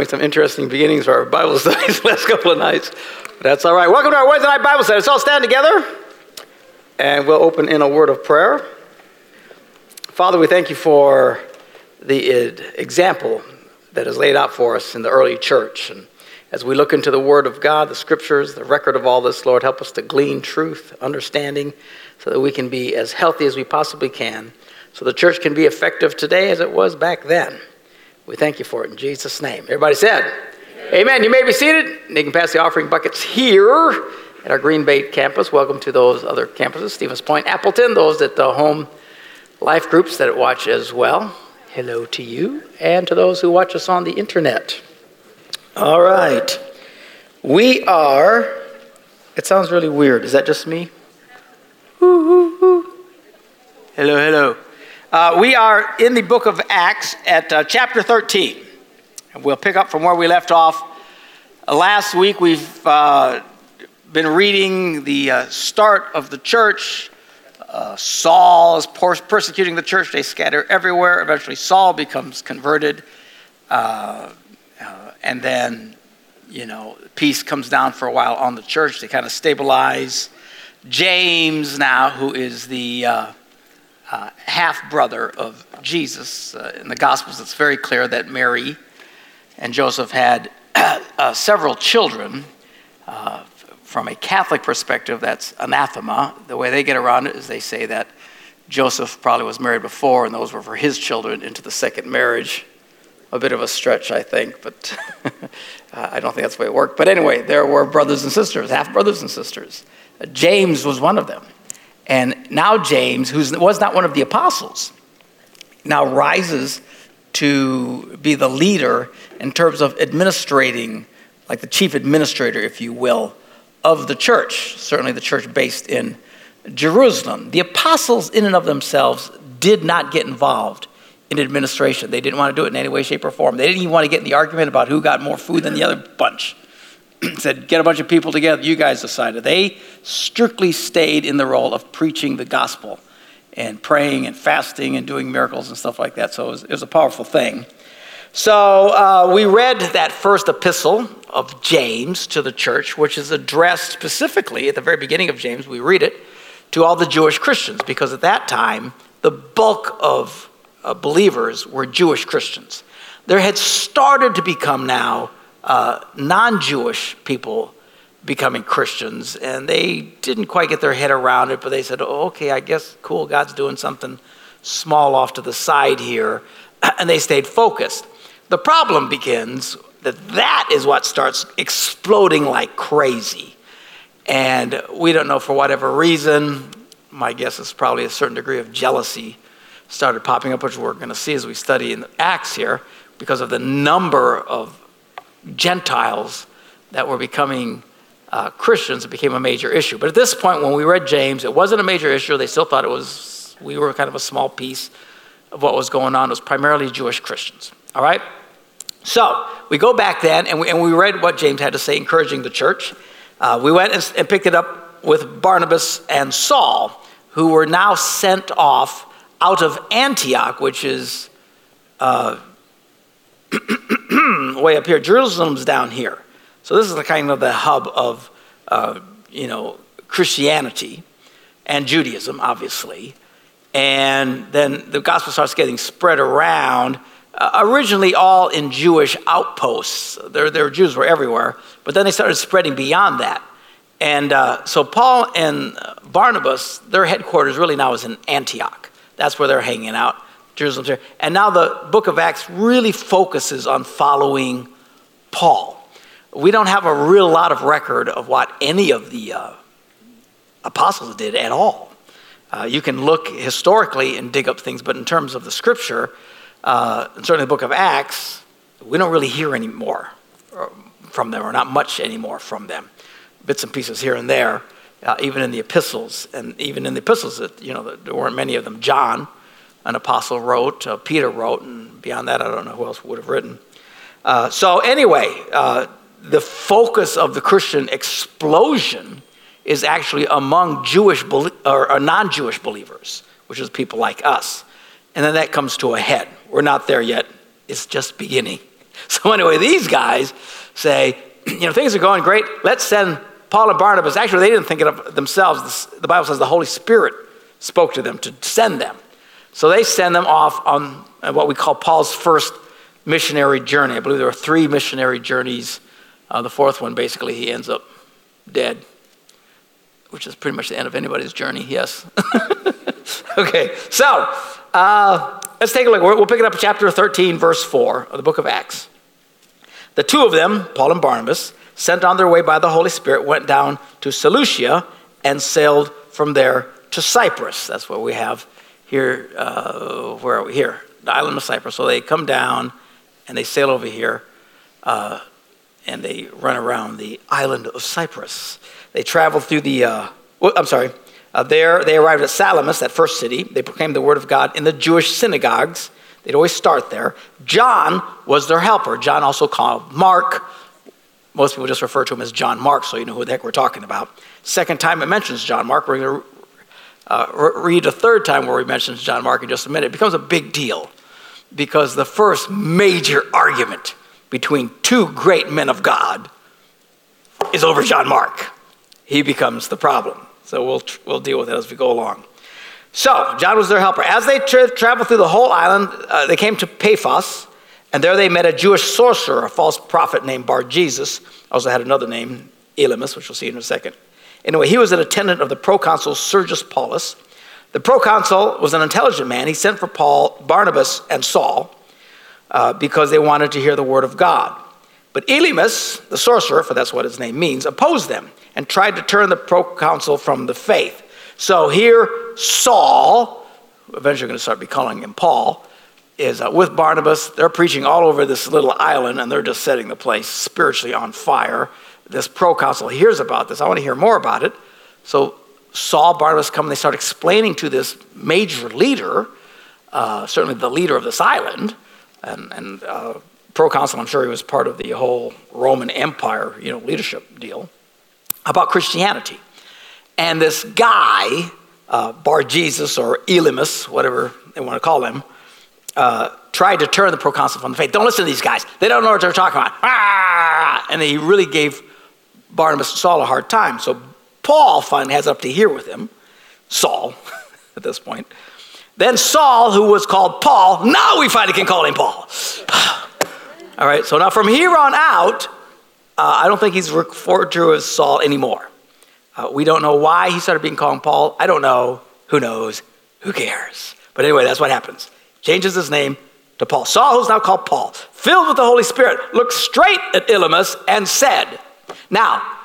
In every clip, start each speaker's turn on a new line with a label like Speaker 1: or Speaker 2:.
Speaker 1: Having some interesting beginnings for our Bible studies last couple of nights. But that's all right. Welcome to our Wednesday night Bible study. Let's all stand together and we'll open in a word of prayer. Father, we thank you for the uh, example that is laid out for us in the early church. And as we look into the Word of God, the Scriptures, the record of all this, Lord, help us to glean truth, understanding, so that we can be as healthy as we possibly can, so the church can be effective today as it was back then. We thank you for it in Jesus' name. Everybody said, Amen. Amen. You may be seated. You can pass the offering buckets here at our Green Bay campus. Welcome to those other campuses, Stevens Point, Appleton, those at the home life groups that watch as well. Hello to you, and to those who watch us on the internet. All right. We are, it sounds really weird. Is that just me? Hello, hello. Uh, we are in the book of Acts at uh, chapter 13. And we'll pick up from where we left off. Uh, last week we've uh, been reading the uh, start of the church. Saul is persecuting the church. They scatter everywhere. Eventually, Saul becomes converted. and then, you know, peace comes down for a while on the church. They kind of stabilize. James, now, who is the uh, uh, half brother of Jesus. Uh, in the Gospels, it's very clear that Mary and Joseph had uh, several children. Uh, from a Catholic perspective, that's anathema. The way they get around it is they say that Joseph probably was married before, and those were for his children into the second marriage. A bit of a stretch, I think, but I don't think that's the way it worked. But anyway, there were brothers and sisters, half brothers and sisters. James was one of them. And now James, who was not one of the apostles, now rises to be the leader in terms of administrating, like the chief administrator, if you will, of the church, certainly the church based in Jerusalem. The apostles, in and of themselves, did not get involved in administration. They didn't want to do it in any way, shape, or form. They didn't even want to get in the argument about who got more food than the other bunch. said, get a bunch of people together, you guys decided. They strictly stayed in the role of preaching the gospel and praying and fasting and doing miracles and stuff like that. So it was, it was a powerful thing. So uh, we read that first epistle of James to the church, which is addressed specifically at the very beginning of James. We read it to all the Jewish Christians because at that time, the bulk of uh, believers were Jewish Christians. There had started to become now uh, non Jewish people becoming Christians, and they didn't quite get their head around it, but they said, oh, okay, I guess, cool, God's doing something small off to the side here, and they stayed focused. The problem begins that that is what starts exploding like crazy. And we don't know for whatever reason, my guess is probably a certain degree of jealousy started popping up, which we're going to see as we study in Acts here, because of the number of Gentiles that were becoming uh, Christians, it became a major issue. But at this point, when we read James, it wasn't a major issue. They still thought it was, we were kind of a small piece of what was going on. It was primarily Jewish Christians. All right? So we go back then, and we, and we read what James had to say, encouraging the church. Uh, we went and, and picked it up with Barnabas and Saul, who were now sent off out of Antioch, which is uh, way up here. Jerusalem's down here. So this is the kind of the hub of, uh, you know, Christianity and Judaism, obviously. And then the gospel starts getting spread around. Uh, originally, all in Jewish outposts. There, there Jews were everywhere, but then they started spreading beyond that. And uh, so Paul and Barnabas, their headquarters really now is in Antioch. That's where they're hanging out. And now the book of Acts really focuses on following Paul. We don't have a real lot of record of what any of the uh, apostles did at all. Uh, you can look historically and dig up things, but in terms of the scripture, uh, certainly the book of Acts, we don't really hear any more uh, from them, or not much anymore from them. Bits and pieces here and there, uh, even in the epistles, and even in the epistles, that you know, there weren't many of them. John, an apostle wrote, uh, Peter wrote, and beyond that, I don't know who else would have written. Uh, so, anyway, uh, the focus of the Christian explosion is actually among Jewish or, or non Jewish believers, which is people like us. And then that comes to a head. We're not there yet, it's just beginning. So, anyway, these guys say, you know, things are going great. Let's send Paul and Barnabas. Actually, they didn't think it of themselves. The Bible says the Holy Spirit spoke to them to send them. So they send them off on what we call Paul's first missionary journey. I believe there were three missionary journeys. Uh, the fourth one, basically, he ends up dead, which is pretty much the end of anybody's journey, yes. okay, so uh, let's take a look. We'll pick it up chapter 13, verse 4 of the book of Acts. The two of them, Paul and Barnabas, sent on their way by the Holy Spirit, went down to Seleucia and sailed from there to Cyprus. That's what we have here. Uh, where are we? Here, the island of Cyprus. So they come down and they sail over here uh, and they run around the island of Cyprus. They travel through the, uh, I'm sorry, uh, there they arrived at Salamis, that first city. They proclaimed the word of God in the Jewish synagogues. They'd always start there. John was their helper. John also called Mark. Most people just refer to him as John Mark, so you know who the heck we're talking about. Second time it mentions John Mark. We're going to uh, read a third time where he mentions John Mark in just a minute. It becomes a big deal because the first major argument between two great men of God is over John Mark. He becomes the problem. So we'll, we'll deal with it as we go along. So, John was their helper. As they tra- traveled through the whole island, uh, they came to Paphos, and there they met a Jewish sorcerer, a false prophet named Bar Jesus. Also had another name, Elymas, which we'll see in a second. Anyway, he was an attendant of the proconsul Sergius Paulus. The proconsul was an intelligent man. He sent for Paul, Barnabas, and Saul uh, because they wanted to hear the word of God. But Elymas, the sorcerer, for that's what his name means, opposed them and tried to turn the proconsul from the faith. So here, Saul, eventually going to start be calling him Paul, is uh, with Barnabas. They're preaching all over this little island and they're just setting the place spiritually on fire. This proconsul hears about this. I want to hear more about it. So Saul, Barnabas come and they start explaining to this major leader, uh, certainly the leader of this island, and, and uh, proconsul, I'm sure he was part of the whole Roman Empire, you know, leadership deal, about Christianity. And this guy, uh, Bar Jesus or Elymas, whatever they want to call him, uh, tried to turn the proconsul from the faith. Don't listen to these guys. They don't know what they're talking about. Ah! And he really gave Barnabas and Saul a hard time. So Paul finally has up to here with him, Saul at this point. Then Saul, who was called Paul, now we finally can call him Paul. All right, so now from here on out, uh, I don't think he's referred to as Saul anymore. Uh, we don't know why he started being called Paul. I don't know. Who knows? Who cares? But anyway, that's what happens. Changes his name to Paul. Saul, who's now called Paul, filled with the Holy Spirit, looked straight at Elymas and said, Now,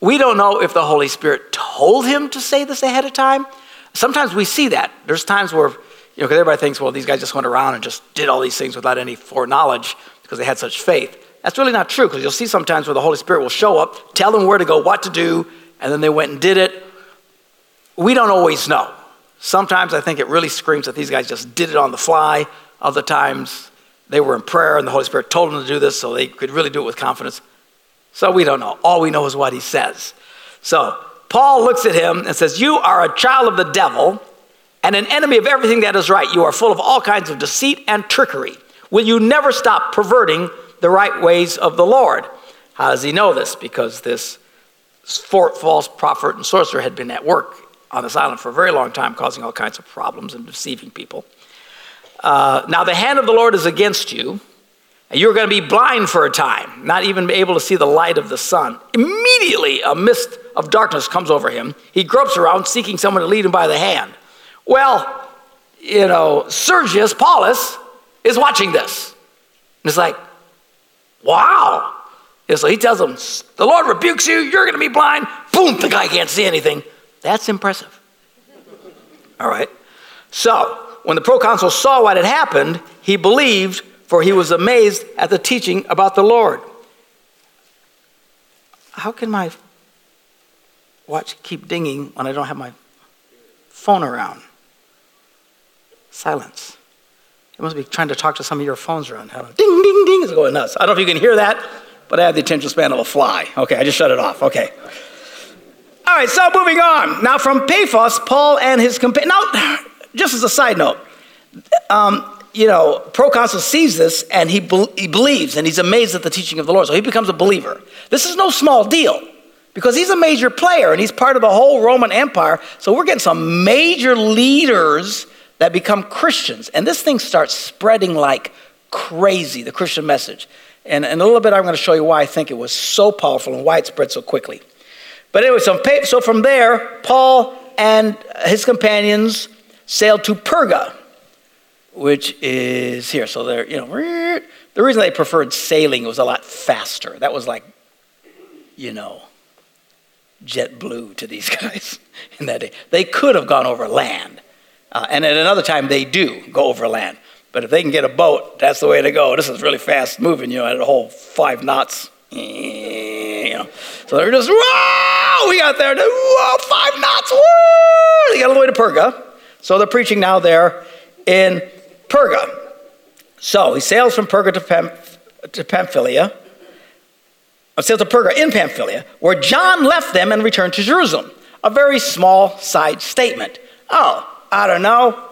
Speaker 1: we don't know if the Holy Spirit told him to say this ahead of time. Sometimes we see that. There's times where, you know, because everybody thinks, well, these guys just went around and just did all these things without any foreknowledge because they had such faith. That's really not true because you'll see sometimes where the Holy Spirit will show up, tell them where to go, what to do, and then they went and did it. We don't always know. Sometimes I think it really screams that these guys just did it on the fly. Other times they were in prayer and the Holy Spirit told them to do this so they could really do it with confidence. So we don't know. All we know is what he says. So Paul looks at him and says, You are a child of the devil and an enemy of everything that is right. You are full of all kinds of deceit and trickery. Will you never stop perverting the right ways of the Lord? How does he know this? Because this false prophet and sorcerer had been at work on this island for a very long time, causing all kinds of problems and deceiving people. Uh, now, the hand of the Lord is against you, you're going to be blind for a time, not even able to see the light of the sun. Immediately, a mist of darkness comes over him. He gropes around, seeking someone to lead him by the hand. Well, you know, Sergius Paulus is watching this. And it's like, wow. And so he tells him, The Lord rebukes you, you're going to be blind. Boom, the guy can't see anything. That's impressive. All right. So, when the proconsul saw what had happened, he believed, for he was amazed at the teaching about the Lord. How can my watch keep dinging when I don't have my phone around? Silence. You must be trying to talk to some of your phones around. Ding, ding, ding. is going nuts. I don't know if you can hear that, but I have the attention span of a fly. Okay, I just shut it off. Okay. All right, so moving on. Now from Paphos, Paul and his companion. Now,
Speaker 2: just as a side note, um, you know, proconsul sees this and he, be- he believes and he's amazed at the teaching of the Lord. So he becomes a believer. This is no small deal because he's a major player and he's part of the whole Roman Empire. So we're getting some major leaders that become Christians. And this thing starts spreading like crazy, the Christian message. And in a little bit, I'm going to show you why I think it was so powerful and why it spread so quickly. But anyway, so, so from there, Paul and his companions sailed to Perga which is here. So they're, you know, the reason they preferred sailing was a lot faster. That was like, you know, JetBlue to these guys in that day. They could have gone over land. Uh, and at another time, they do go over land. But if they can get a boat, that's the way to go. This is really fast moving, you know, at a whole five knots. You know. So they're just, whoa, we got there, whoa, five knots, whoa. They got all the way to Perga. So they're preaching now there in Perga. So he sails from Perga to, Pam- to Pamphylia, sails to Perga in Pamphylia, where John left them and returned to Jerusalem. A very small side statement. Oh, I don't know.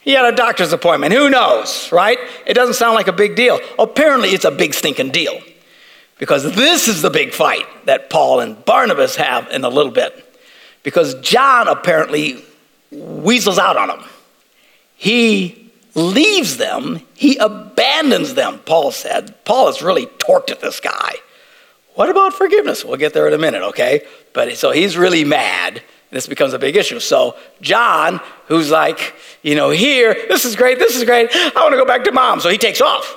Speaker 2: He had a doctor's appointment. Who knows, right? It doesn't sound like a big deal. Apparently, it's a big stinking deal. Because this is the big fight that Paul and Barnabas have in a little bit. Because John apparently weasels out on them. He leaves them, he abandons them, Paul said. Paul is really torqued at this guy. What about forgiveness? We'll get there in a minute, okay? But so he's really mad. This becomes a big issue. So John, who's like, you know, here, this is great, this is great, I want to go back to mom. So he takes off.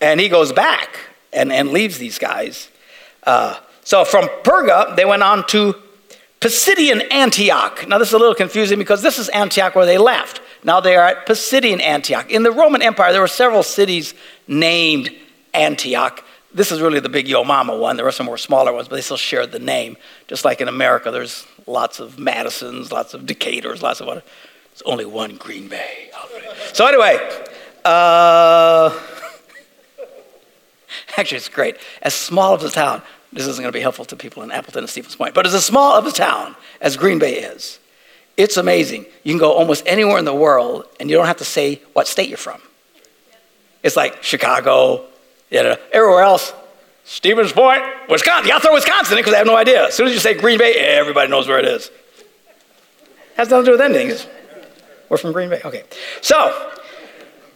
Speaker 2: And he goes back and, and leaves these guys. Uh, so from Perga, they went on to Pisidian Antioch. Now, this is a little confusing because this is Antioch where they left. Now they are at Pisidian Antioch. In the Roman Empire, there were several cities named Antioch. This is really the big Yo Mama one. There were some more smaller ones, but they still shared the name. Just like in America, there's lots of Madisons, lots of Decatur's, lots of other. There's only one Green Bay. So anyway, uh, actually, it's great. As small of a town, this isn't going to be helpful to people in Appleton and Stevens Point, but as small of a town as Green Bay is, it's amazing. You can go almost anywhere in the world and you don't have to say what state you're from. It's like Chicago, you know, everywhere else. Stevens Point, Wisconsin. You all throw Wisconsin in because I have no idea. As soon as you say Green Bay, everybody knows where it is. Has nothing to do with anything. We're from Green Bay. Okay. So,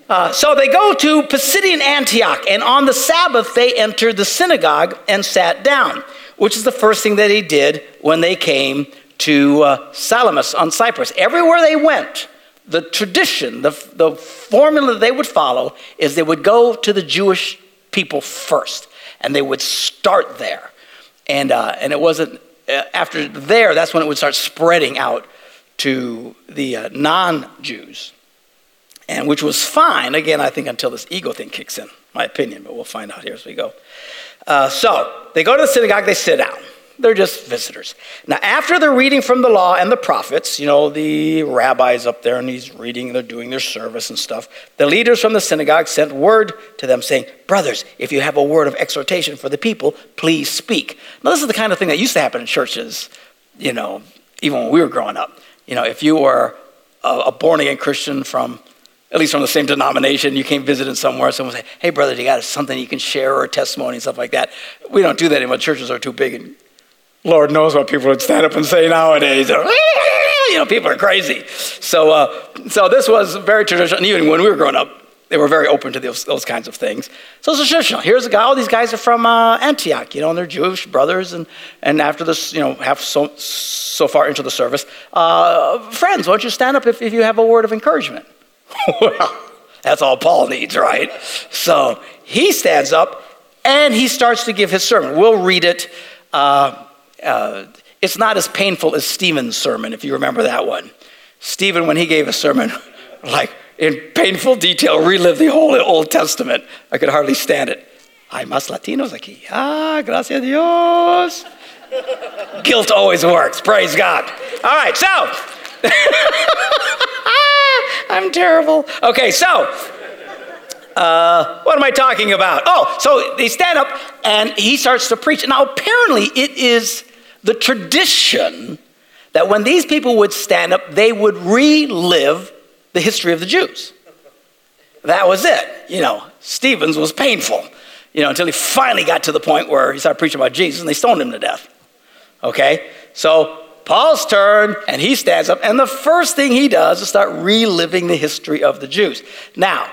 Speaker 2: uh, so they go to Pisidian Antioch, and on the Sabbath they entered the synagogue and sat down, which is the first thing that he did when they came to uh, Salamis on Cyprus. Everywhere they went, the tradition, the, the formula they would follow is they would go to the Jewish people first, and they would start there. And, uh, and it wasn't uh, after there, that's when it would start spreading out to the uh, non Jews. And which was fine, again, I think, until this ego thing kicks in, my opinion, but we'll find out here as we go. Uh, so they go to the synagogue, they sit down. They're just visitors. Now, after they're reading from the law and the prophets, you know, the rabbi's up there and he's reading, and they're doing their service and stuff. The leaders from the synagogue sent word to them saying, Brothers, if you have a word of exhortation for the people, please speak. Now, this is the kind of thing that used to happen in churches, you know, even when we were growing up. You know, if you were a, born again Christian from at least from the same denomination, you came visiting somewhere, someone say, hey, brother, you got something you can share or a testimony and stuff like that? We don't do that anymore. Churches are too big and Lord knows what people would stand up and say nowadays. You know, people are crazy. So, uh, so this was very traditional. And even when we were growing up, they were very open to those, those kinds of things. So it's traditional. Here's a guy. All these guys are from uh, Antioch, you know, and they're Jewish brothers. And, and after this, you know, have so, so far into the service, uh, friends, why don't you stand up if, if you have a word of encouragement? well, that's all Paul needs, right? So he stands up and he starts to give his sermon. We'll read it. Uh, uh, it's not as painful as Stephen's sermon, if you remember that one. Stephen, when he gave a sermon, like in painful detail, relived the whole Old Testament. I could hardly stand it. Hay más Latinos aquí. Ah, gracias Dios. Guilt always works. Praise God. All right, so. I'm terrible. Okay, so uh, what am I talking about? Oh, so they stand up and he starts to preach. Now, apparently, it is the tradition that when these people would stand up, they would relive the history of the Jews. That was it. You know, Stephen's was painful, you know, until he finally got to the point where he started preaching about Jesus and they stoned him to death. Okay? So Paul's turn, and he stands up, and the first thing he does is start reliving the history of the Jews. Now,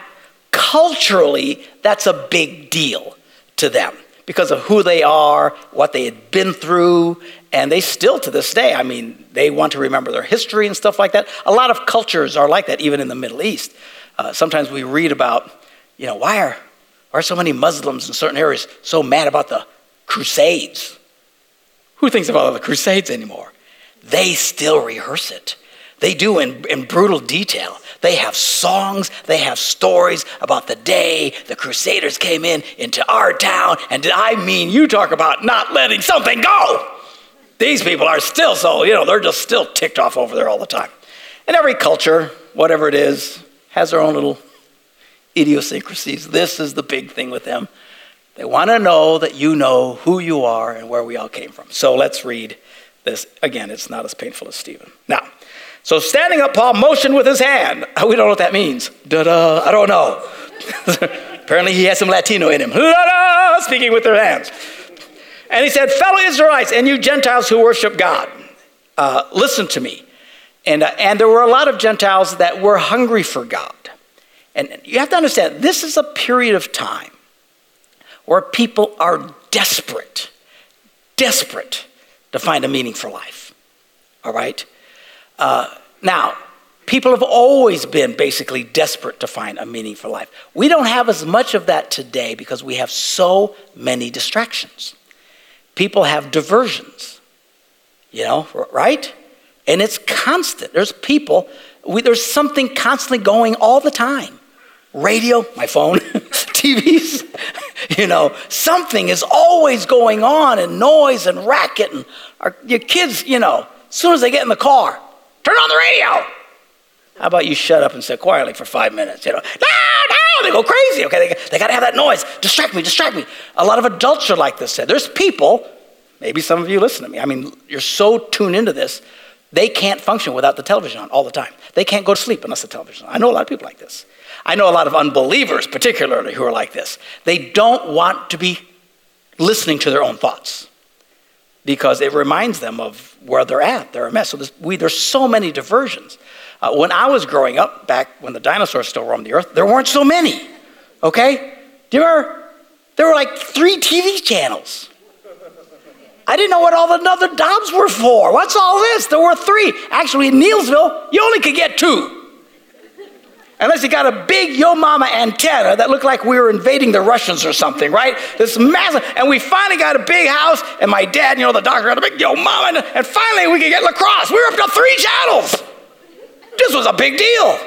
Speaker 2: culturally, that's a big deal to them because of who they are, what they had been through, and they still to this day, I mean, they want to remember their history and stuff like that. A lot of cultures are like that, even in the Middle East. Uh, sometimes we read about, you know, why are, why are so many Muslims in certain areas so mad about the Crusades? Who thinks about all the Crusades anymore? they still rehearse it. They do in, in brutal detail. They have songs, they have stories about the day the Crusaders came in into our town. And I mean, you talk about not letting something go. These people are still so, you know, they're just still ticked off over there all the time. And every culture, whatever it is, has their own little idiosyncrasies. This is the big thing with them. They want to know that you know who you are and where we all came from. So let's read this, again, it's not as painful as Stephen. Now, so standing up, Paul motioned with his hand. We don't know what that means. Da-da, I don't know. Apparently, he has some Latino in him. Da-da, speaking with their hands. And he said, Fellow Israelites, and you Gentiles who worship God, uh, listen to me. And, uh, and there were a lot of Gentiles that were hungry for God. And you have to understand, this is a period of time where people are desperate, desperate to find a meaning for life. All right? Uh, now, people have always been basically desperate to find a meaning for life. We don't have as much of that today because we have so many distractions. People have diversions, you know, right? And it's constant. There's people, we, there's something constantly going all the time. Radio, my phone, TVs, you know, something is always going on and noise and racket. And our, your kids, you know, as soon as they get in the car, turn on the radio. How about you shut up and sit quietly for five minutes? You know, no, no, they go crazy. Okay, they, they got to have that noise. Distract me, distract me. A lot of adults are like this. There's people, maybe some of you listen to me. I mean, you're so tuned into this, they can't function without the television on all the time. They can't go to sleep unless the television on. I know a lot of people like this. I know a lot of unbelievers, particularly, who are like this. They don't want to be listening to their own thoughts because it reminds them of where they're at. They're a mess. So there's, we, there's so many diversions. Uh, when I was growing up, back when the dinosaurs still roamed the earth, there weren't so many. Okay? Do you remember? There were like three TV channels. I didn't know what all the other knobs were for. What's all this? There were three. Actually, in Neillsville, you only could get two. Unless you got a big Yo Mama antenna that looked like we were invading the Russians or something, right? This massive, and we finally got a big house, and my dad, you know, the doctor had a big Yo Mama, and, and finally we could get La Crosse. We were up to three channels. This was a big deal.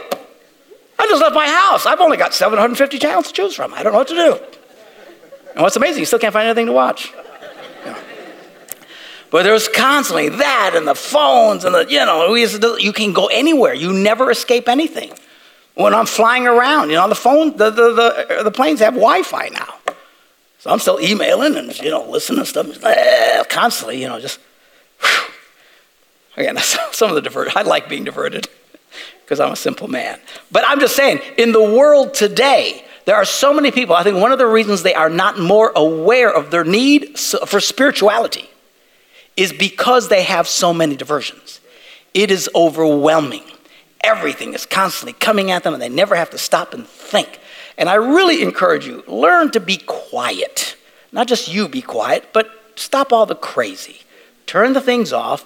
Speaker 2: I just left my house. I've only got 750 channels to choose from. I don't know what to do. And what's amazing, you still can't find anything to watch. But there's constantly that and the phones and the, you know, you can go anywhere. You never escape anything when I'm flying around. You know, the phone, the, the, the, the planes have Wi Fi now. So I'm still emailing and, you know, listening to stuff eh, constantly, you know, just. Whew. Again, some of the divert. I like being diverted because I'm a simple man. But I'm just saying, in the world today, there are so many people. I think one of the reasons they are not more aware of their need for spirituality is because they have so many diversions. It is overwhelming everything is constantly coming at them and they never have to stop and think. And I really encourage you learn to be quiet. Not just you be quiet, but stop all the crazy. Turn the things off.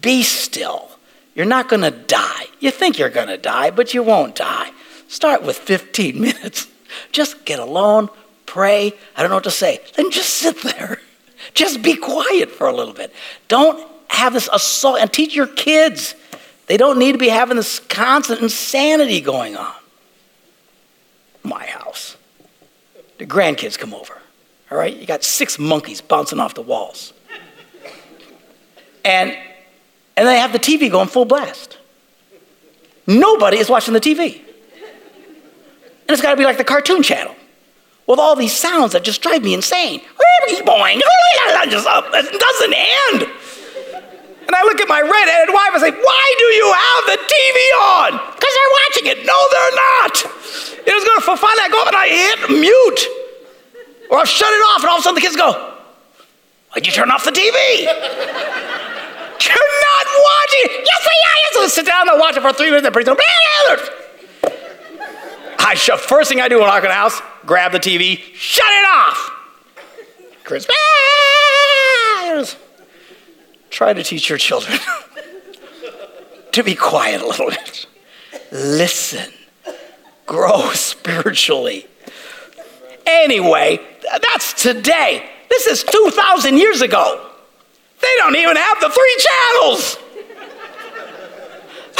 Speaker 2: Be still. You're not going to die. You think you're going to die, but you won't die. Start with 15 minutes. Just get alone, pray. I don't know what to say. Then just sit there. Just be quiet for a little bit. Don't have this assault and teach your kids they don't need to be having this constant insanity going on. My house. The grandkids come over. All right? You got six monkeys bouncing off the walls. And and they have the TV going full blast. Nobody is watching the TV. And it's got to be like the cartoon channel with all these sounds that just drive me insane. Just, it doesn't end. And I look at my redheaded wife and say, Why do you have the TV on? Because they're watching it. No, they're not. It was going to, finally, I go up and I hit mute. Or I'll shut it off, and all of a sudden the kids go, Why'd you turn off the TV? You're not watching it. Yes, we are. So sit down and watch it for three minutes and pretty I shut, first thing I do when I walk in the house, grab the TV, shut it off. Christmas. Try to teach your children to be quiet a little bit. Listen. Grow spiritually. Anyway, that's today. This is 2,000 years ago. They don't even have the three channels.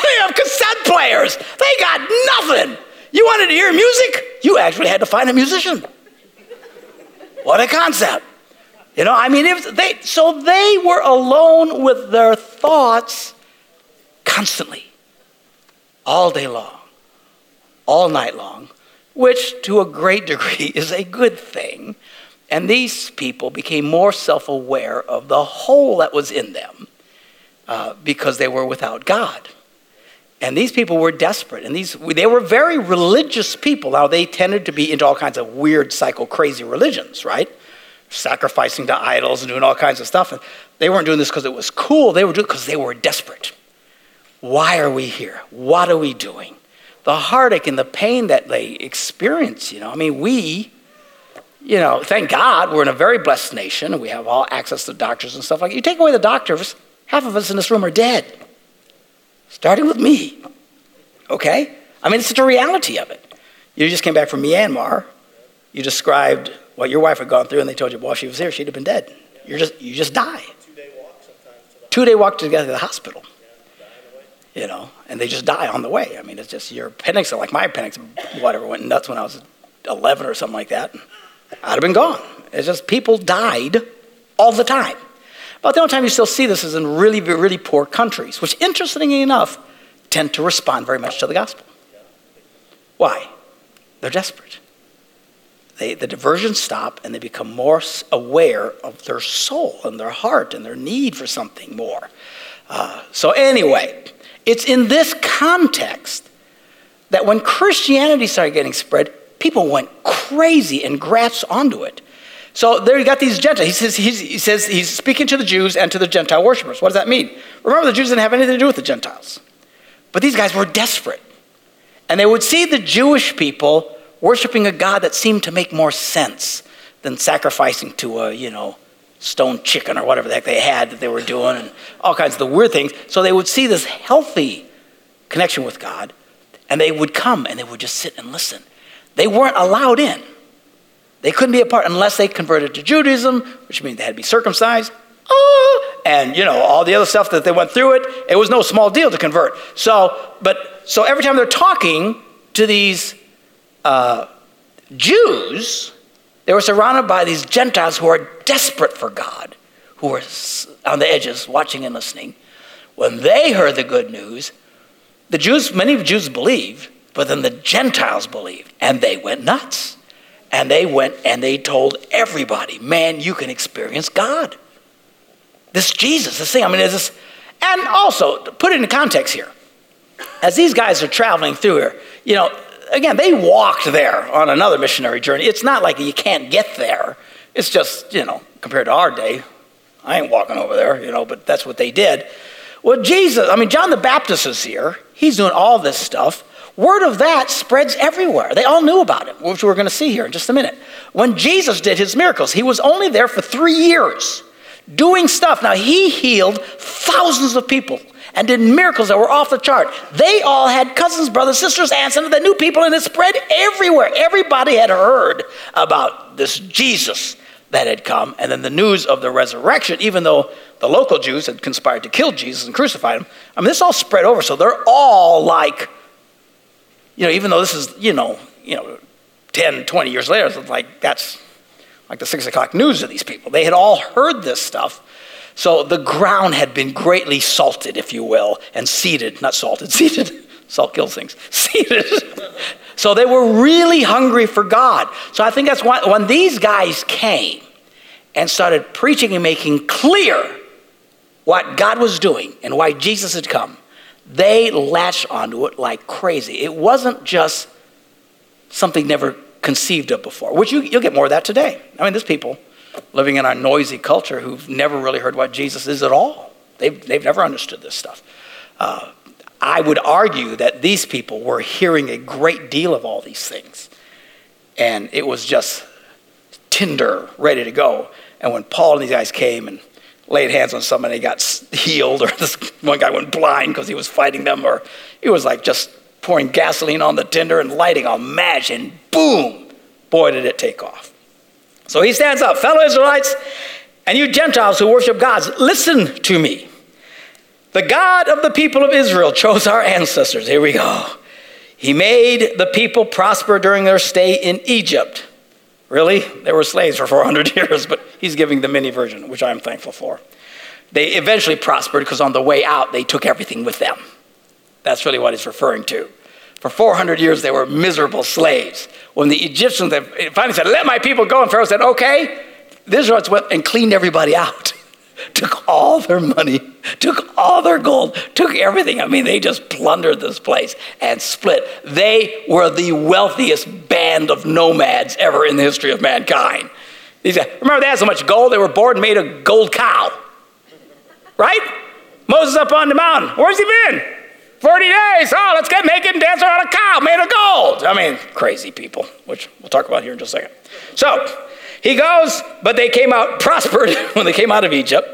Speaker 2: They have cassette players. They got nothing. You wanted to hear music? You actually had to find a musician. What a concept. You know, I mean, if they, so they were alone with their thoughts constantly, all day long, all night long, which to a great degree is a good thing. And these people became more self aware of the hole that was in them uh, because they were without God. And these people were desperate. And these, they were very religious people. Now, they tended to be into all kinds of weird, psycho crazy religions, right? Sacrificing to idols and doing all kinds of stuff. And they weren't doing this because it was cool, they were doing it because they were desperate. Why are we here? What are we doing? The heartache and the pain that they experience, you know. I mean, we, you know, thank God we're in a very blessed nation and we have all access to doctors and stuff like that. You take away the doctors, half of us in this room are dead starting with me. Okay? I mean, it's the reality of it. You just came back from Myanmar. You described what your wife had gone through, and they told you, while she was here, she'd have been dead. You're just, you just die. Two day walk together to the hospital. You know, and they just die on the way. I mean, it's just your appendix, like my appendix, whatever, went nuts when I was 11 or something like that. I'd have been gone. It's just people died all the time. About the only time you still see this is in really, really poor countries, which, interestingly enough, tend to respond very much to the gospel. Why? They're desperate. They, the diversions stop and they become more aware of their soul and their heart and their need for something more. Uh, so, anyway, it's in this context that when Christianity started getting spread, people went crazy and grasped onto it. So there you got these Gentiles. He says, he says he's speaking to the Jews and to the Gentile worshippers. What does that mean? Remember, the Jews didn't have anything to do with the Gentiles. But these guys were desperate. And they would see the Jewish people worshiping a God that seemed to make more sense than sacrificing to a, you know, stone chicken or whatever the heck they had that they were doing and all kinds of the weird things. So they would see this healthy connection with God and they would come and they would just sit and listen. They weren't allowed in. They couldn't be a part unless they converted to Judaism, which means they had to be circumcised. Oh, and you know all the other stuff that they went through it. It was no small deal to convert. So, but so every time they're talking to these uh, Jews, they were surrounded by these Gentiles who are desperate for God, who were on the edges, watching and listening. When they heard the good news, the Jews, many Jews believed, but then the Gentiles believed, and they went nuts. And they went and they told everybody, man, you can experience God. This Jesus, this thing, I mean, is this, and also, put it in context here. As these guys are traveling through here, you know, again, they walked there on another missionary journey. It's not like you can't get there. It's just, you know, compared to our day, I ain't walking over there, you know, but that's what they did. Well, Jesus, I mean, John the Baptist is here. He's doing all this stuff. Word of that spreads everywhere. They all knew about it, which we're going to see here in just a minute. When Jesus did his miracles, he was only there for three years doing stuff. Now, he healed thousands of people and did miracles that were off the chart. They all had cousins, brothers, sisters, aunts, and they knew people, and it spread everywhere. Everybody had heard about this Jesus that had come, and then the news of the resurrection, even though the local Jews had conspired to kill Jesus and crucify him. I mean, this all spread over, so they're all like, you know, even though this is, you know, you know, 10, 20 years later, it's like that's like the six o'clock news of these people. They had all heard this stuff. So the ground had been greatly salted, if you will, and seeded, not salted, seeded. Salt kills things. Seeded. so they were really hungry for God. So I think that's why when these guys came and started preaching and making clear what God was doing and why Jesus had come, they latched onto it like crazy. It wasn't just something never conceived of before, which you, you'll get more of that today. I mean, there's people living in our noisy culture who've never really heard what Jesus is at all. They've, they've never understood this stuff. Uh, I would argue that these people were hearing a great deal of all these things. And it was just tinder, ready to go. And when Paul and these guys came and laid hands on somebody, they got healed, or this one guy went blind because he was fighting them, or it was like just pouring gasoline on the tinder and lighting a match, and boom, boy, did it take off. So he stands up, fellow Israelites, and you Gentiles who worship gods, listen to me. The God of the people of Israel chose our ancestors. Here we go. He made the people prosper during their stay in Egypt. Really? They were slaves for 400 years, but he's giving the mini version, which I'm thankful for. They eventually prospered because on the way out, they took everything with them. That's really what he's referring to. For 400 years, they were miserable slaves. When the Egyptians finally said, Let my people go, and Pharaoh said, Okay, the Israelites went and cleaned everybody out. took all their money, took all their gold, took everything. I mean, they just plundered this place and split. They were the wealthiest band of nomads ever in the history of mankind. Remember, they had so much gold, they were born and made a gold cow. Right? Moses up on the mountain. Where's he been? 40 days. Oh, let's get naked and dance around a cow made of gold. I mean, crazy people, which we'll talk about here in just a second. So, he goes, but they came out prospered when they came out of Egypt.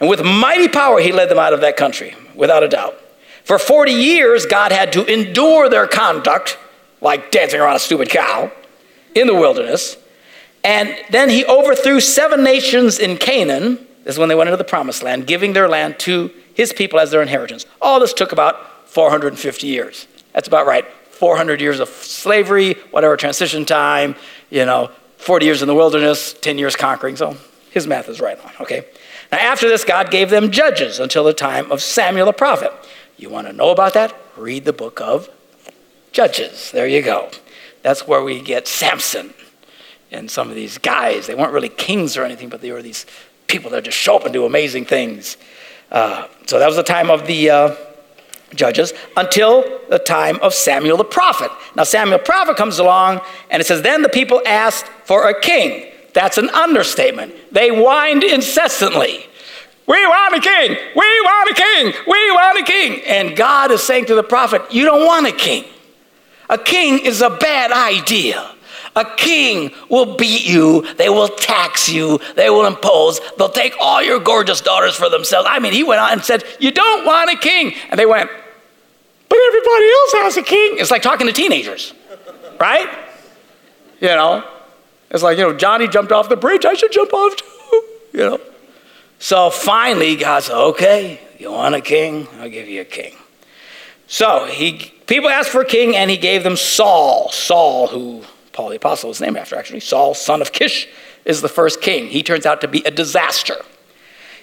Speaker 2: And with mighty power, he led them out of that country, without a doubt. For 40 years, God had to endure their conduct, like dancing around a stupid cow, in the wilderness. And then he overthrew seven nations in Canaan. This is when they went into the promised land, giving their land to his people as their inheritance. All this took about 450 years. That's about right. 400 years of slavery, whatever transition time, you know, 40 years in the wilderness, 10 years conquering. So his math is right on, okay? Now, after this, God gave them judges until the time of Samuel the prophet. You want to know about that? Read the book of Judges. There you go. That's where we get Samson and some of these guys. They weren't really kings or anything, but they were these people that just show up and do amazing things. Uh, so that was the time of the. Uh, Judges until the time of Samuel the prophet. Now, Samuel the prophet comes along and it says, Then the people asked for a king. That's an understatement. They whined incessantly. We want a king. We want a king. We want a king. And God is saying to the prophet, You don't want a king. A king is a bad idea. A king will beat you, they will tax you, they will impose, they'll take all your gorgeous daughters for themselves. I mean, he went on and said, You don't want a king. And they went, But everybody else has a king. It's like talking to teenagers, right? You know, it's like, you know, Johnny jumped off the bridge, I should jump off too, you know. So finally, God said, Okay, you want a king? I'll give you a king. So he, people asked for a king, and he gave them Saul. Saul, who Paul the Apostle is named after, actually. Saul, son of Kish, is the first king. He turns out to be a disaster.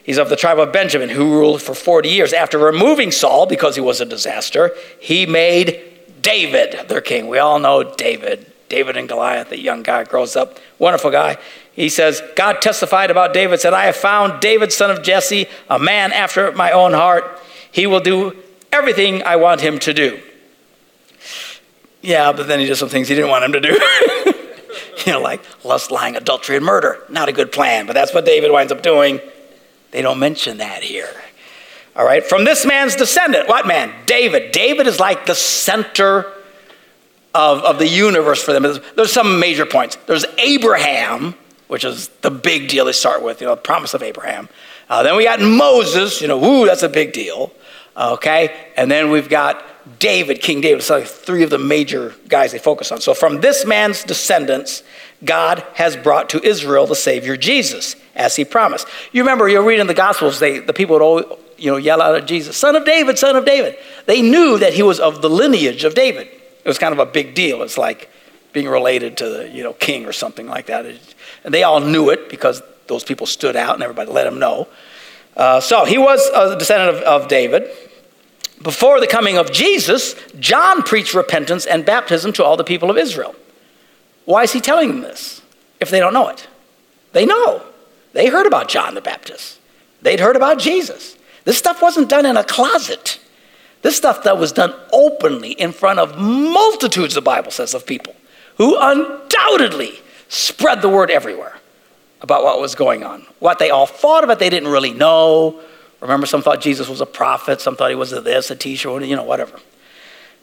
Speaker 2: He's of the tribe of Benjamin, who ruled for 40 years. After removing Saul, because he was a disaster, he made David their king. We all know David. David and Goliath, the young guy grows up, wonderful guy. He says, God testified about David, said, I have found David, son of Jesse, a man after my own heart. He will do everything I want him to do. Yeah, but then he did some things he didn't want him to do. you know, like lust, lying, adultery, and murder. Not a good plan, but that's what David winds up doing. They don't mention that here. All right, from this man's descendant, what man? David. David is like the center of, of the universe for them. There's, some major points. There's Abraham, which is the big deal they start with, you know, the promise of Abraham. Uh, then we got Moses, you know, woo, that's a big deal. Okay, and then we've got David, King David. So three of the major guys they focus on. So from this man's descendants, God has brought to Israel the Savior Jesus, as he promised. You remember, you're reading the Gospels, they, the people would always, you know, yell out at Jesus, Son of David, Son of David. They knew that he was of the lineage of David. It was kind of a big deal. It's like being related to the, you know, king or something like that. And they all knew it because those people stood out and everybody let them know. Uh, so he was a descendant of, of David. Before the coming of Jesus, John preached repentance and baptism to all the people of Israel. Why is he telling them this if they don't know it? They know. They heard about John the Baptist, they'd heard about Jesus. This stuff wasn't done in a closet. This stuff that was done openly in front of multitudes, the Bible says, of people who undoubtedly spread the word everywhere about what was going on. What they all thought of it, they didn't really know. Remember, some thought Jesus was a prophet, some thought he was a this, a teacher, you know, whatever.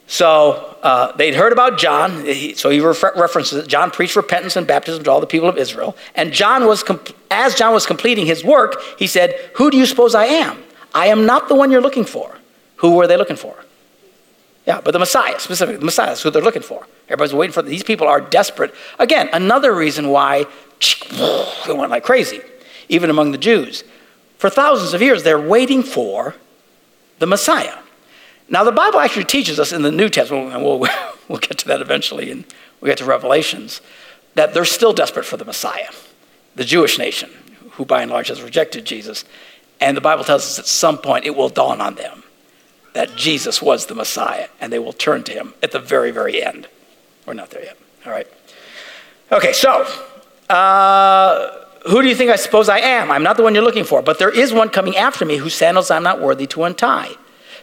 Speaker 2: So uh, they'd heard about John, so he refer- references it. John preached repentance and baptism to all the people of Israel. And John was, as John was completing his work, he said, Who do you suppose I am? I am not the one you're looking for. Who were they looking for? Yeah, but the Messiah, specifically, the Messiah is who they're looking for. Everybody's waiting for These people are desperate. Again, another reason why they went like crazy, even among the Jews. For thousands of years, they're waiting for the Messiah. Now, the Bible actually teaches us in the New Testament, and we'll, we'll get to that eventually, and we get to Revelations, that they're still desperate for the Messiah, the Jewish nation, who by and large has rejected Jesus. And the Bible tells us at some point it will dawn on them that Jesus was the Messiah, and they will turn to him at the very, very end. We're not there yet. All right. Okay, so uh, who do you think I suppose I am? I'm not the one you're looking for, but there is one coming after me whose sandals I'm not worthy to untie.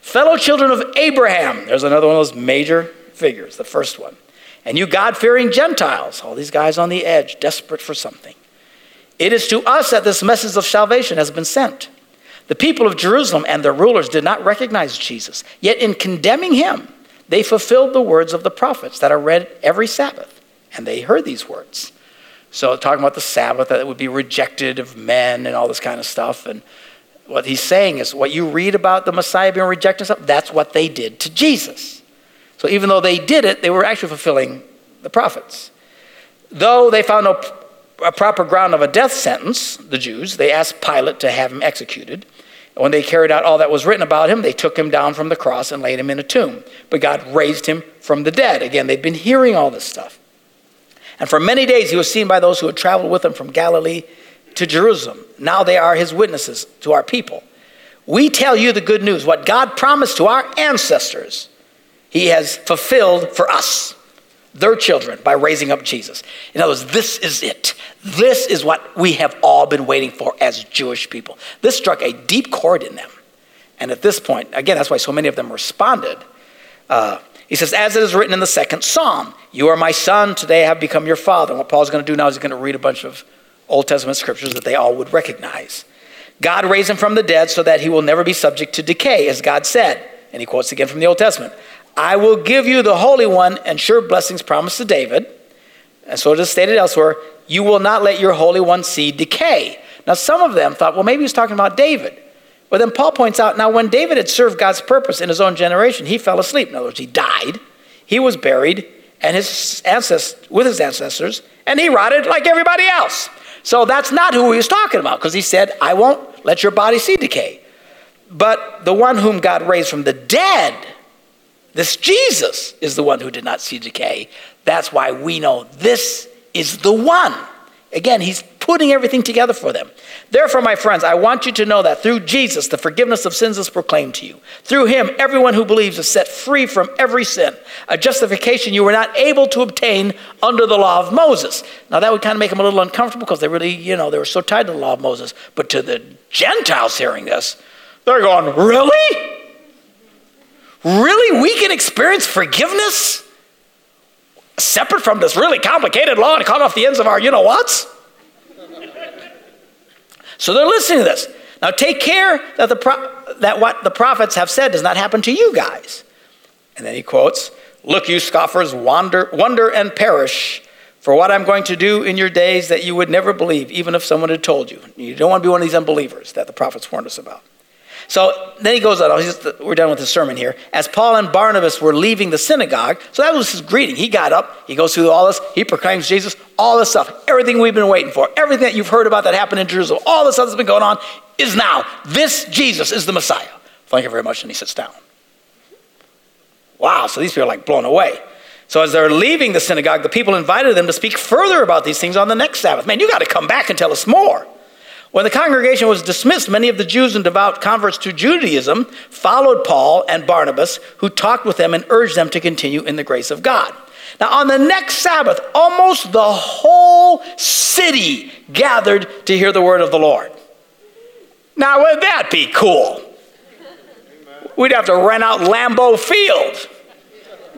Speaker 2: Fellow children of Abraham. There's another one of those major figures, the first one. And you God fearing Gentiles, all these guys on the edge, desperate for something. It is to us that this message of salvation has been sent. The people of Jerusalem and their rulers did not recognize Jesus, yet in condemning him, they fulfilled the words of the prophets that are read every Sabbath. And they heard these words. So, talking about the Sabbath, that it would be rejected of men and all this kind of stuff. And what he's saying is what you read about the Messiah being rejected, stuff, that's what they did to Jesus. So, even though they did it, they were actually fulfilling the prophets. Though they found no a proper ground of a death sentence, the Jews, they asked Pilate to have him executed. When they carried out all that was written about him, they took him down from the cross and laid him in a tomb. But God raised him from the dead. Again, they've been hearing all this stuff. And for many days he was seen by those who had traveled with him from Galilee to Jerusalem. Now they are his witnesses to our people. We tell you the good news. What God promised to our ancestors, he has fulfilled for us, their children, by raising up Jesus. In other words, this is it. This is what we have all been waiting for as Jewish people. This struck a deep chord in them. And at this point, again, that's why so many of them responded. Uh, he says, as it is written in the second psalm, You are my son, today I have become your father. And what Paul's going to do now is he's going to read a bunch of Old Testament scriptures that they all would recognize. God raised him from the dead so that he will never be subject to decay, as God said. And he quotes again from the Old Testament I will give you the Holy One and sure blessings promised to David. And so it is stated elsewhere, You will not let your Holy One see decay. Now, some of them thought, well, maybe he's talking about David. But then Paul points out now, when David had served God's purpose in his own generation, he fell asleep. In other words, he died, he was buried, and his ancestors, with his ancestors, and he rotted like everybody else. So that's not who he was talking about, because he said, I won't let your body see decay. But the one whom God raised from the dead, this Jesus, is the one who did not see decay. That's why we know this is the one. Again, he's putting everything together for them. Therefore, my friends, I want you to know that through Jesus, the forgiveness of sins is proclaimed to you. Through him, everyone who believes is set free from every sin, a justification you were not able to obtain under the law of Moses. Now, that would kind of make them a little uncomfortable because they really, you know, they were so tied to the law of Moses. But to the Gentiles hearing this, they're going, Really? Really? We can experience forgiveness separate from this really complicated law and cut off the ends of our you know whats? So they're listening to this. Now take care that, the pro- that what the prophets have said does not happen to you guys. And then he quotes, Look, you scoffers, wander, wonder and perish for what I'm going to do in your days that you would never believe, even if someone had told you. You don't want to be one of these unbelievers that the prophets warned us about. So then he goes on, we're done with the sermon here. As Paul and Barnabas were leaving the synagogue, so that was his greeting. He got up, he goes through all this, he proclaims Jesus, all this stuff, everything we've been waiting for, everything that you've heard about that happened in Jerusalem, all this stuff that's been going on is now. This Jesus is the Messiah. Thank you very much. And he sits down. Wow, so these people are like blown away. So as they're leaving the synagogue, the people invited them to speak further about these things on the next Sabbath. Man, you got to come back and tell us more. When the congregation was dismissed, many of the Jews and devout converts to Judaism followed Paul and Barnabas, who talked with them and urged them to continue in the grace of God. Now, on the next Sabbath, almost the whole city gathered to hear the word of the Lord. Now, would that be cool? We'd have to rent out Lambeau Field.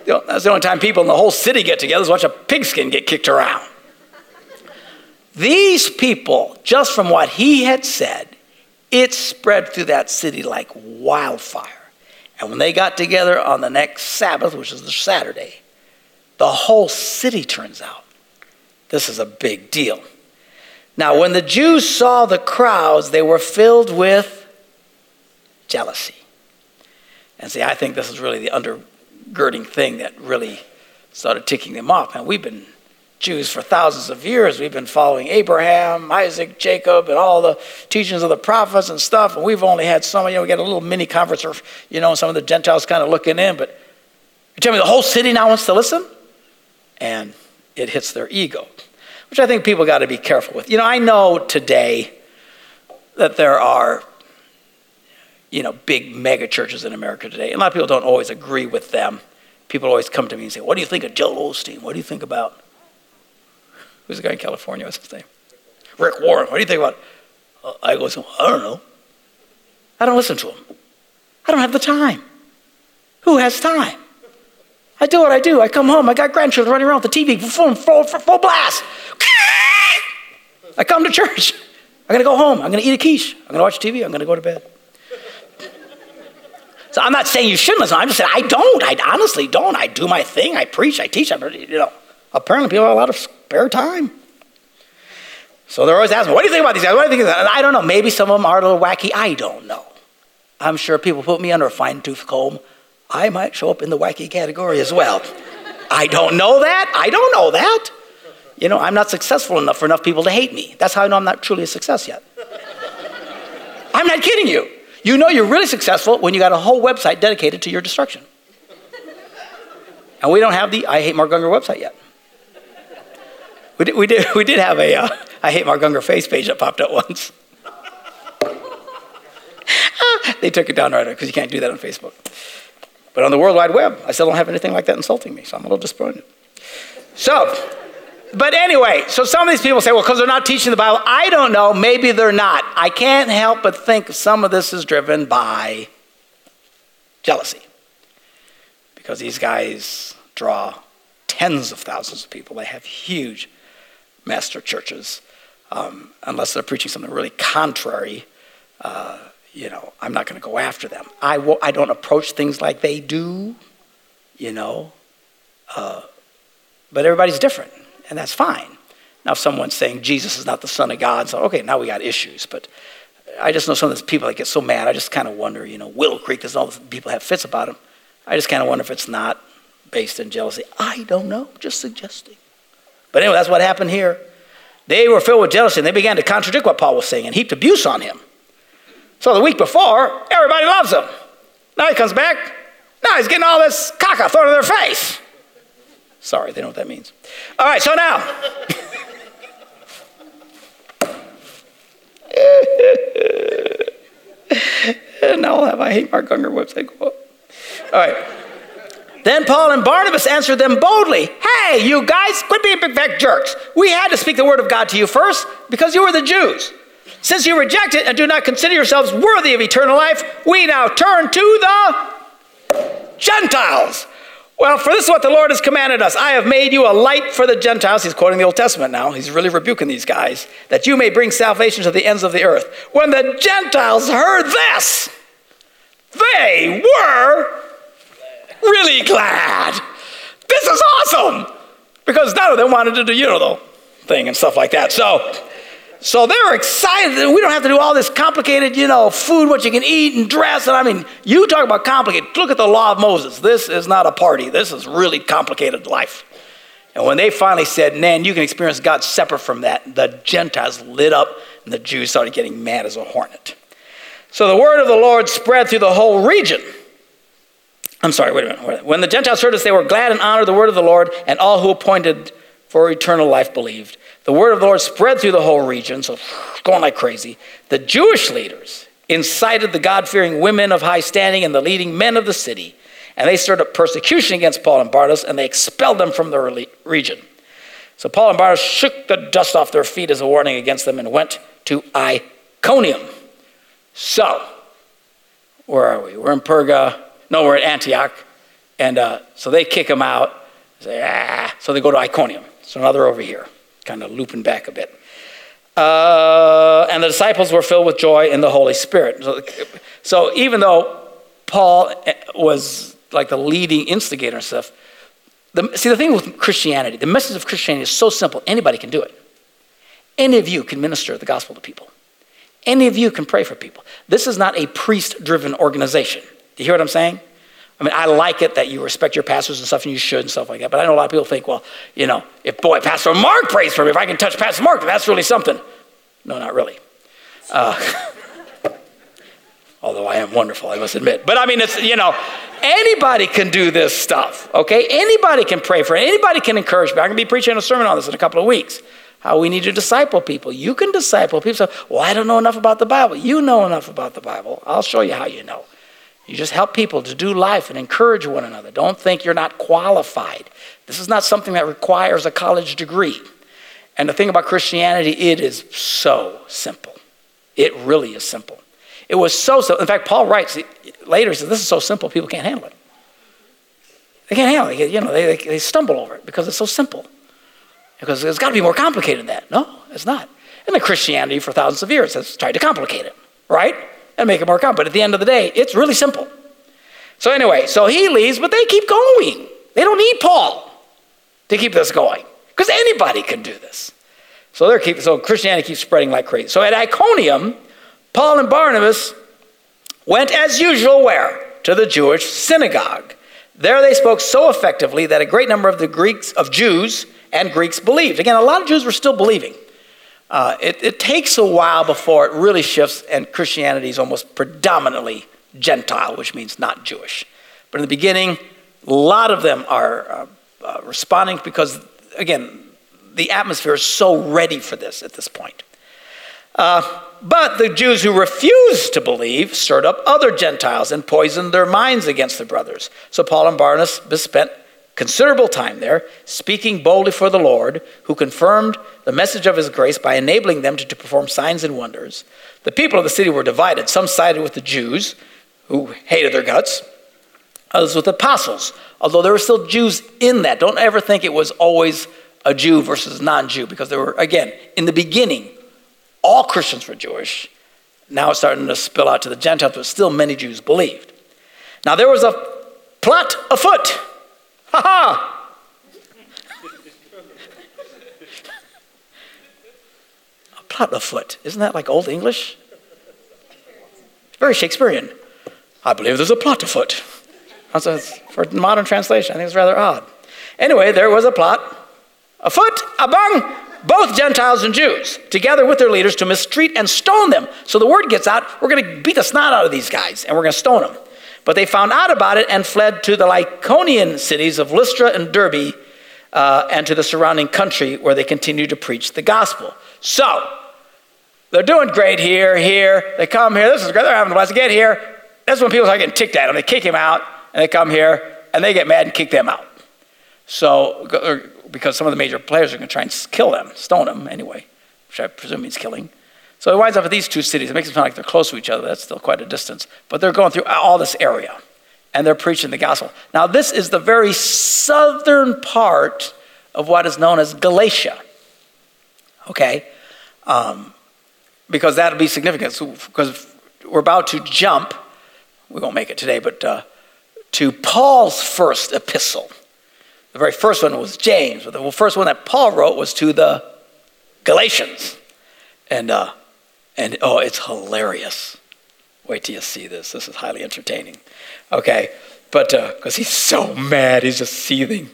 Speaker 2: You know, that's the only time people in the whole city get together is watch a pigskin get kicked around. These people, just from what he had said, it spread through that city like wildfire. And when they got together on the next Sabbath, which is the Saturday, the whole city turns out. This is a big deal. Now, when the Jews saw the crowds, they were filled with jealousy. And see, I think this is really the undergirding thing that really started ticking them off. And we've been Jews for thousands of years. We've been following Abraham, Isaac, Jacob, and all the teachings of the prophets and stuff. And we've only had some, you know, we got a little mini conference, or, you know, some of the Gentiles kind of looking in. But you tell me the whole city now wants to listen? And it hits their ego which I think people got to be careful with. You know, I know today that there are, you know, big mega churches in America today. And a lot of people don't always agree with them. People always come to me and say, What do you think of Joel Osteen? What do you think about, who's the guy in California? What's his name? Rick Warren. What do you think about? Uh, I go, I don't know. I don't listen to him. I don't have the time. Who has time? I do what I do. I come home. I got grandchildren running around with the TV full, full, full blast. I come to church. I'm going to go home. I'm going to eat a quiche. I'm going to watch TV. I'm going to go to bed. So I'm not saying you shouldn't listen. I'm just saying I don't. I honestly don't. I do my thing. I preach. I teach. I'm, you know, apparently people have a lot of spare time. So they're always asking, what do you think about these guys? What do you think? And I don't know. Maybe some of them are a little wacky. I don't know. I'm sure people put me under a fine tooth comb. I might show up in the wacky category as well. I don't know that. I don't know that. You know, I'm not successful enough for enough people to hate me. That's how I know I'm not truly a success yet. I'm not kidding you. You know you're really successful when you got a whole website dedicated to your destruction. And we don't have the I Hate Mark Gungor website yet. We did, we did, we did have a uh, I Hate Mark Gungor face page that popped up once. they took it down right away because you can't do that on Facebook. But on the World Wide Web, I still don't have anything like that insulting me, so I'm a little disappointed. So, but anyway, so some of these people say, well, because they're not teaching the Bible. I don't know. Maybe they're not. I can't help but think some of this is driven by jealousy. Because these guys draw tens of thousands of people. They have huge master churches. Um, unless they're preaching something really contrary, uh, you know, I'm not going to go after them. I w- I don't approach things like they do, you know. Uh, but everybody's different and that's fine. Now, if someone's saying Jesus is not the Son of God, so okay, now we got issues. But I just know some of these people that get so mad. I just kind of wonder, you know, Willow Creek, there's all the people have fits about him. I just kind of wonder if it's not based in jealousy. I don't know, just suggesting. But anyway, that's what happened here. They were filled with jealousy and they began to contradict what Paul was saying and heaped abuse on him. So the week before, everybody loves him. Now he comes back. Now he's getting all this caca thrown in their face. Sorry, they know what that means. All right, so now. now I'll have I Hate Mark Gungor website go up. All right. Then Paul and Barnabas answered them boldly Hey, you guys, quit being big fat jerks. We had to speak the word of God to you first because you were the Jews. Since you reject it and do not consider yourselves worthy of eternal life, we now turn to the Gentiles. Well, for this is what the Lord has commanded us I have made you a light for the Gentiles. He's quoting the Old Testament now. He's really rebuking these guys. That you may bring salvation to the ends of the earth. When the Gentiles heard this, they were really glad. This is awesome. Because none of them wanted to do, you know, the thing and stuff like that. So, so they're excited that we don't have to do all this complicated, you know, food, what you can eat and dress. And I mean, you talk about complicated. Look at the law of Moses. This is not a party. This is really complicated life. And when they finally said, man, you can experience God separate from that, the Gentiles lit up and the Jews started getting mad as a hornet. So the word of the Lord spread through the whole region. I'm sorry, wait a minute. When the Gentiles heard this, they were glad and honored the word of the Lord, and all who appointed for eternal life believed. The word of the Lord spread through the whole region, so going like crazy. The Jewish leaders incited the God fearing women of high standing and the leading men of the city, and they stirred up persecution against Paul and Barnabas, and they expelled them from the region. So Paul and Barnabas shook the dust off their feet as a warning against them and went to Iconium. So, where are we? We're in Perga. No, we're at Antioch. And uh, so they kick him out. Say, ah. So they go to Iconium. So now they're over here, kind of looping back a bit. Uh, and the disciples were filled with joy in the Holy Spirit. So, so even though Paul eh, was like the leading instigator and stuff, the, see, the thing with Christianity, the message of Christianity is so simple, anybody can do it. Any of you can minister the gospel to people. Any of you can pray for people. This is not a priest driven organization. Do you hear what I'm saying? I mean, I like it that you respect your pastors and stuff, and you should and stuff like that. But I know a lot of people think, well, you know, if boy, Pastor Mark prays for me, if I can touch Pastor Mark, that's really something. No, not really. Uh, although I am wonderful, I must admit. But I mean, it's, you know, anybody can do this stuff, okay? Anybody can pray for it. Anybody can encourage me. I'm going to be preaching a sermon on this in a couple of weeks. How we need to disciple people. You can disciple people. Say, well, I don't know enough about the Bible. You know enough about the Bible. I'll show you how you know. You just help people to do life and encourage one another. Don't think you're not qualified. This is not something that requires a college degree. And the thing about Christianity, it is so simple. It really is simple. It was so simple. In fact, Paul writes later, he says, This is so simple, people can't handle it. They can't handle it. You know, they, they, they stumble over it because it's so simple. Because it's got to be more complicated than that. No, it's not. And the Christianity for thousands of years has tried to complicate it, right? And make it more. But at the end of the day, it's really simple. So anyway, so he leaves, but they keep going. They don't need Paul to keep this going. Because anybody can do this. So they're keep, so Christianity keeps spreading like crazy. So at Iconium, Paul and Barnabas went as usual where? To the Jewish synagogue. There they spoke so effectively that a great number of the Greeks, of Jews and Greeks believed. Again, a lot of Jews were still believing. Uh, it, it takes a while before it really shifts, and Christianity is almost predominantly Gentile, which means not Jewish. But in the beginning, a lot of them are uh, uh, responding because, again, the atmosphere is so ready for this at this point. Uh, but the Jews who refused to believe stirred up other Gentiles and poisoned their minds against the brothers. So Paul and Barnabas spent considerable time there, speaking boldly for the Lord, who confirmed the message of his grace by enabling them to, to, perform signs and wonders. The people of the city were divided. Some sided with the Jews, who hated their guts, others with the apostles, although there were still Jews in that. Don't ever think it was always a Jew versus non Jew, because there were, again, in the beginning, all Christians were Jewish. Now it's starting to spill out to the Gentiles, but still many Jews believed. Now there was a plot afoot. Ha ha! Plot afoot. Isn't that like Old English? It's very Shakespearean. I believe there's a plot afoot. For modern translation, I think it's rather odd. Anyway, there was a plot afoot among both Gentiles and Jews, together with their leaders, to mistreat and stone them. So the word gets out, we're going to beat the snot out of these guys, and we're going to stone them. But they found out about it and fled to the Lycaonian cities of Lystra and Derbe uh, and to the surrounding country where they continued to preach the gospel. So, they're doing great here, here. They come here. This is great. They're having a blast. They Get here. That's when people start getting ticked at them. They kick him out, and they come here, and they get mad and kick them out. So, because some of the major players are going to try and kill them, stone them anyway, which I presume means killing. So it winds up at these two cities. It makes it sound like they're close to each other. That's still quite a distance. But they're going through all this area and they're preaching the gospel. Now, this is the very southern part of what is known as Galatia. Okay? Um, because that'll be significant. because we're about to jump, we won't make it today, but uh, to Paul's first epistle. The very first one was James, but the first one that Paul wrote was to the Galatians. And, uh, and oh, it's hilarious. Wait till you see this. This is highly entertaining. Okay, but because uh, he's so mad, he's just seething.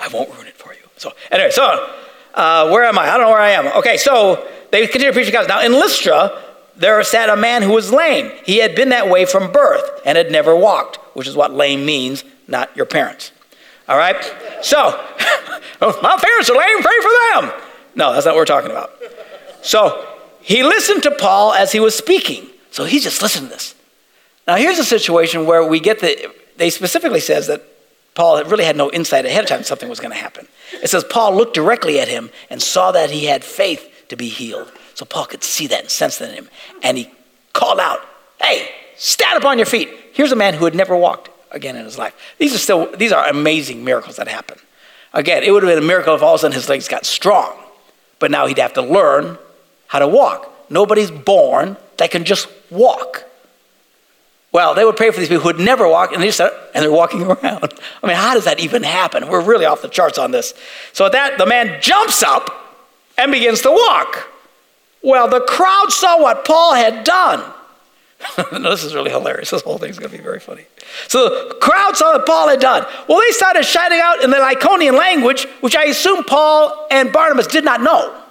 Speaker 2: I won't ruin it for you. So, anyway, so uh, where am I? I don't know where I am. Okay, so they continue to preach the gospel. Now, in Lystra, there sat a man who was lame. He had been that way from birth and had never walked, which is what lame means, not your parents. All right? So, oh, my parents are lame, pray for them. No, that's not what we're talking about. So, he listened to Paul as he was speaking. So, he just listened to this. Now, here's a situation where we get the, they specifically says that Paul really had no insight ahead of time something was going to happen. It says Paul looked directly at him and saw that he had faith to be healed. So Paul could see that and sense that in him. And he called out, Hey, stand up on your feet. Here's a man who had never walked again in his life. These are still, these are amazing miracles that happen. Again, it would have been a miracle if all of a sudden his legs got strong, but now he'd have to learn how to walk. Nobody's born that can just walk. Well, they would pray for these people who would never walk, and they just and they're walking around. I mean, how does that even happen? We're really off the charts on this. So at that, the man jumps up and begins to walk. Well, the crowd saw what Paul had done. no, this is really hilarious. This whole thing's going to be very funny. So the crowd saw what Paul had done. Well, they started shouting out in the Lycaonian language, which I assume Paul and Barnabas did not know.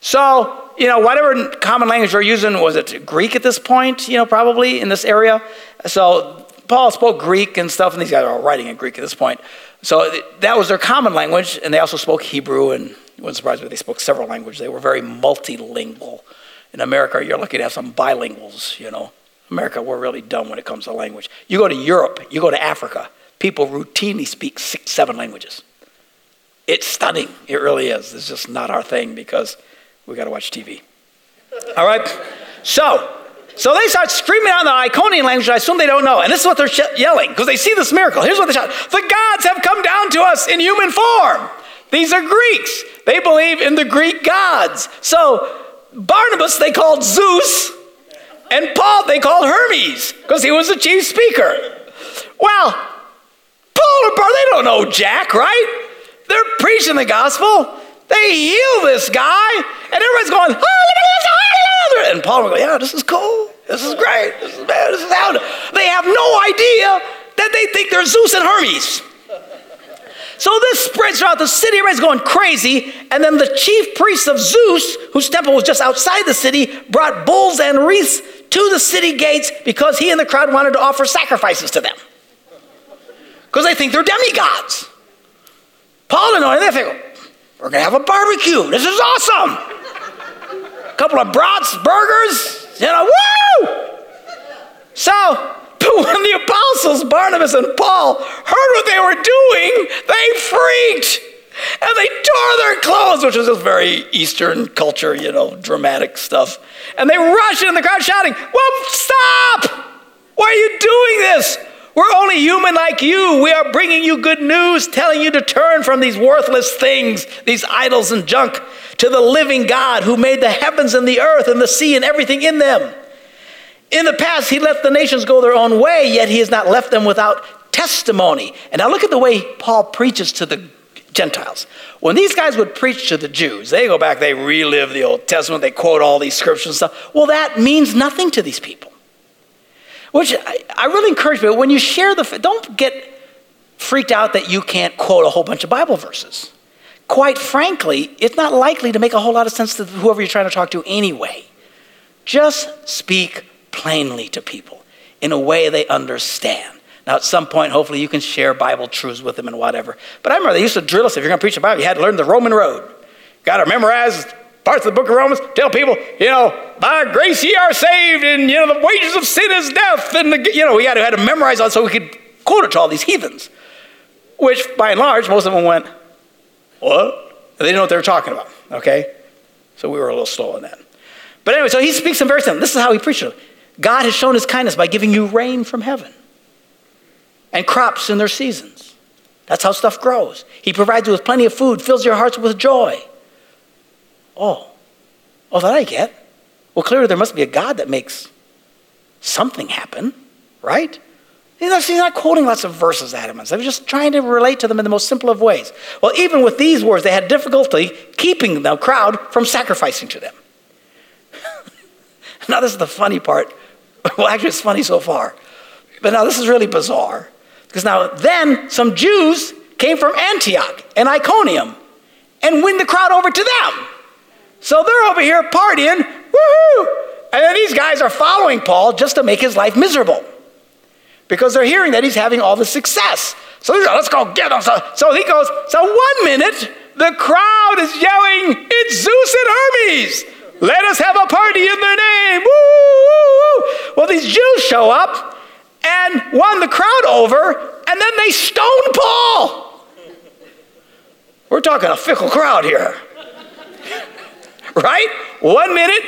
Speaker 2: So, you know, whatever common language they're using, was it Greek at this point, you know, probably in this area? So Paul spoke Greek and stuff, and these guys are all writing in Greek at this point. So that was their common language, and they also spoke Hebrew, and it wasn't surprise me they spoke several languages. They were very multilingual. In America, you're lucky to have some bilinguals, you know. America, we're really dumb when it comes to language. You go to Europe, you go to Africa, people routinely speak six, seven languages. It's stunning. It really is. It's just not our thing because we got to watch TV. All right? So, so they start screaming out in the Iconian language, I assume they don't know. And this is what they're yelling because they see this miracle. Here's what they shout The gods have come down to us in human form. These are Greeks. They believe in the Greek gods. So, Barnabas they called Zeus, and Paul they called Hermes because he was the chief speaker. Well, Paul and Paul, they don't know Jack, right? They're preaching the gospel. They heal this guy, and everybody's going, oh, oh and Paul will go, yeah, this is cool. This is great. This is bad. This is how. They have no idea that they think they're Zeus and Hermes. So this spreads throughout the city. Everybody's going crazy. And then the chief priest of Zeus, whose temple was just outside the city, brought bulls and wreaths to the city gates because he and the crowd wanted to offer sacrifices to them. Because they think they're demigods. Paul and I, they think, we're going to have a barbecue. This is awesome. A couple of brats, burgers, you know, woo! So, but when the apostles, Barnabas and Paul, heard what they were doing, they freaked. And they tore their clothes, which was just very Eastern culture, you know, dramatic stuff. And they rushed in the crowd shouting, Well, stop! Why are you doing this? We're only human like you. We are bringing you good news, telling you to turn from these worthless things, these idols and junk, to the living God who made the heavens and the earth and the sea and everything in them. In the past, he let the nations go their own way, yet he has not left them without testimony. And now look at the way Paul preaches to the Gentiles. When these guys would preach to the Jews, they go back, they relive the Old Testament, they quote all these scriptures and stuff. Well, that means nothing to these people. Which I, I really encourage people, when you share the, don't get freaked out that you can't quote a whole bunch of Bible verses. Quite frankly, it's not likely to make a whole lot of sense to whoever you're trying to talk to anyway. Just speak plainly to people in a way they understand. Now, at some point, hopefully, you can share Bible truths with them and whatever. But I remember they used to drill us if you're going to preach the Bible, you had to learn the Roman road. Got to memorize parts of the book of Romans, tell people, you know, by grace ye are saved, and, you know, the wages of sin is death. And, the, you know, we had to, had to memorize it so we could quote it to all these heathens, which by and large, most of them went, what? They didn't know what they were talking about, okay? So we were a little slow on that. But anyway, so he speaks some very simple. This is how he preached it. God has shown his kindness by giving you rain from heaven and crops in their seasons. That's how stuff grows. He provides you with plenty of food, fills your hearts with joy. Oh, oh, that I get. Well, clearly there must be a God that makes something happen, right? He's not, quoting lots of verses at him. was just trying to relate to them in the most simple of ways. Well, even with these words, they had difficulty keeping the crowd from sacrificing to them. now, this is the funny part. well, actually, it's funny so far. But now, this is really bizarre. Because now, then, some Jews came from Antioch and Iconium and win the crowd over to them. So they're over here partying, woohoo! And then these guys are following Paul just to make his life miserable because they're hearing that he's having all the success. So like, let's go get him. So, so he goes, so one minute, the crowd is yelling, it's Zeus and Hermes. Let us have a party in their name. Woo! Well, these Jews show up and won the crowd over, and then they stone Paul. We're talking a fickle crowd here right? One minute,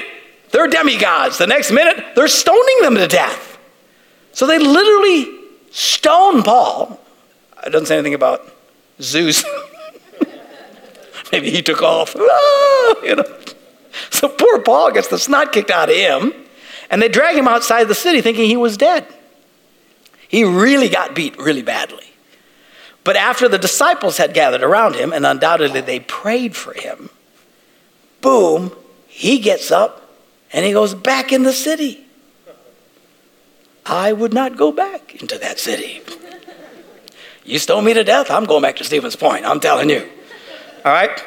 Speaker 2: They're demigods. The next minute, they're stoning them to death. So they literally stone Paul. It doesn't say anything about Zeus. Maybe he took off. Ah, you know. So poor Paul gets the snot kicked out of him, and they drag him outside the city thinking he was dead. He really got beat really badly. But after the disciples had gathered around him, and undoubtedly they prayed for him, boom, he gets up and he goes back in the city. I would not go back into that city. You stone me to death, I'm going back to Stevens Point, I'm telling you. All right?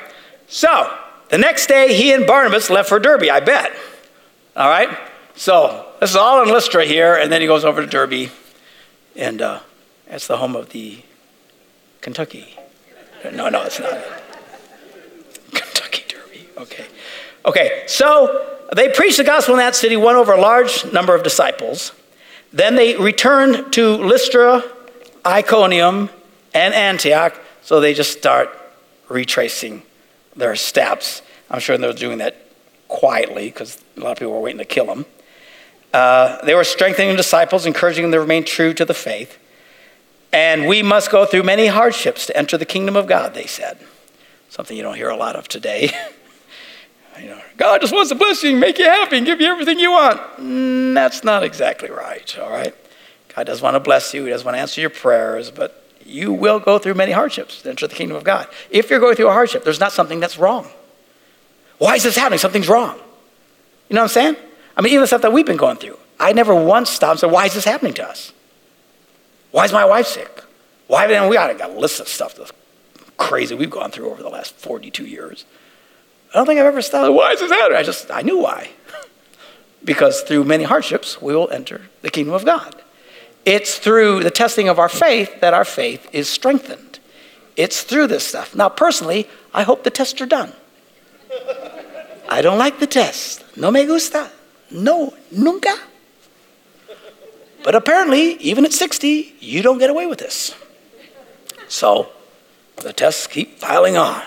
Speaker 2: So, the next day, he and Barnabas left for Derby, I bet. All right? So, this is all in Lystra here, and then he goes over to Derby, and uh, that's the home of the Kentucky. No, no, it's not. Okay. Okay, so they preached the gospel in that city, won over a large number of disciples. Then they returned to Lystra, Iconium, and Antioch. So they just start retracing their steps. I'm sure they were doing that quietly because a lot of people were waiting to kill them. Uh, they were strengthening disciples, encouraging them to remain true to the faith. And we must go through many hardships to enter the kingdom of God, they said. Something you don't hear a lot of today. you know, God just wants to bless you, and make you happy, and give you everything you want. Mm, that's not exactly right, all right? God does want to bless you, He does want to answer your prayers, but you will go through many hardships to enter the kingdom of God. If you're going through a hardship, there's not something that's wrong. Why is this happening? Something's wrong. You know what I'm saying? I mean, even the stuff that we've been going through. I never once stopped and said, Why is this happening to us? Why is my wife sick? Why? And we got a list of stuff that's crazy we've gone through over the last 42 years. I don't think I've ever stopped. Why is this happening? I just, I knew why. because through many hardships, we will enter the kingdom of God. It's through the testing of our faith that our faith is strengthened. It's through this stuff. Now, personally, I hope the tests are done. I don't like the test. No me gusta. No, nunca. But apparently, even at 60, you don't get away with this. So the tests keep piling on.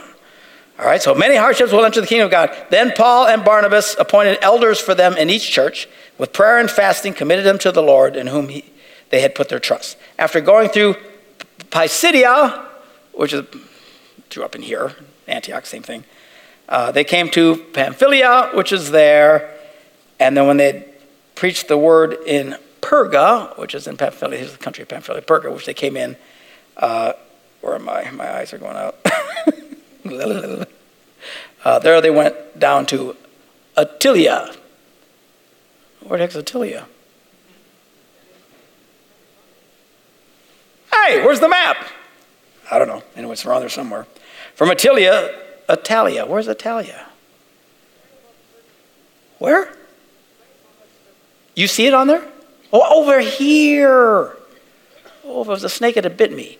Speaker 2: All right, so many hardships will enter the kingdom of God. Then Paul and Barnabas appointed elders for them in each church, with prayer and fasting, committed them to the Lord in whom he, they had put their trust. After going through Pisidia, which is drew up in here, Antioch, same thing, uh, they came to Pamphylia, which is there. And then when they preached the word in Perga, which is in Pamphylia, here's the country of Pamphylia, Perga, which they came in, uh, where am I? My eyes are going out. uh, there they went down to Attilia. Where the heck's Attalia? Hey, where's the map? I don't know. Anyway, it's around there somewhere. From Attilia, Attalia. Where's Attalia? Where? You see it on there? Oh, over here. Oh, if it was a snake, it had bit me.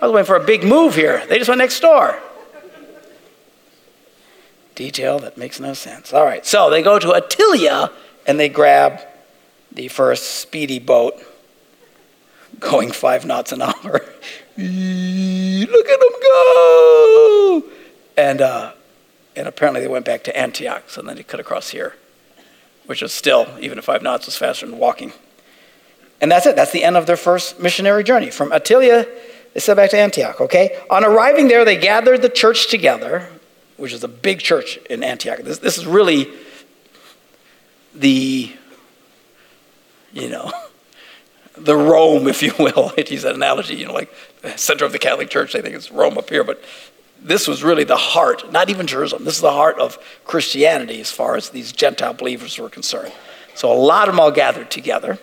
Speaker 2: I was waiting for a big move here. They just went next door. Detail that makes no sense. All right, so they go to Attilia and they grab the first speedy boat going five knots an hour. Look at them go! And, uh, and apparently they went back to Antioch, so then they cut across here, which is still, even at five knots, was faster than walking. And that's it. That's the end of their first missionary journey. From Attilia, they said back to Antioch, okay? On arriving there, they gathered the church together, which is a big church in Antioch. This, this is really the, you know, the Rome, if you will. I use that analogy, you know, like center of the Catholic Church. They think it's Rome up here, but this was really the heart, not even Jerusalem. This is the heart of Christianity as far as these Gentile believers were concerned. So a lot of them all gathered together.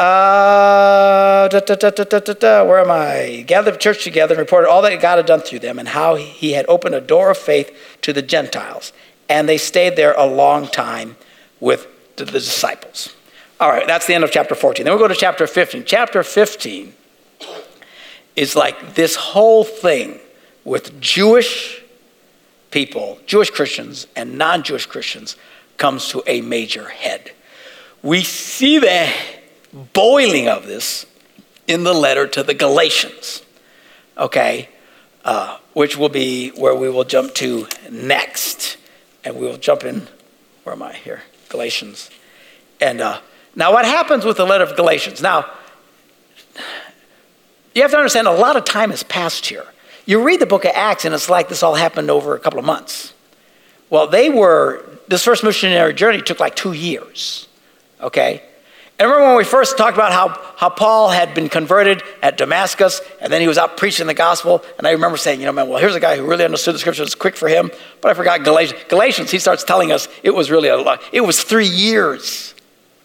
Speaker 2: Uh, da, da, da, where am I? Gathered the church together and reported all that God had done through them and how he had opened a door of faith to the Gentiles. And they stayed there a long time with the disciples. All right, that's the end of chapter 14. Then we we'll go to chapter 15. Chapter 15 is like this whole thing with Jewish people, Jewish Christians, and non Jewish Christians comes to a major head. We see that boiling of this in the letter to the Galatians, okay, uh, which will be where we will jump to next. And we will jump in, where am I here? Galatians. And uh, now, what happens with the letter of Galatians? Now, you have to understand a lot of time has passed here. You read the book of Acts, and it's like this all happened over a couple of months. Well, they were, this first missionary journey took like two years, okay? And remember when we first talked about how, how Paul had been converted at Damascus, and then he was out preaching the gospel, and I remember saying, you know, man, well, here's a guy who really understood the scriptures, quick for him, but I forgot Galatians. Galatians, he starts telling us it was really a lot, it was three years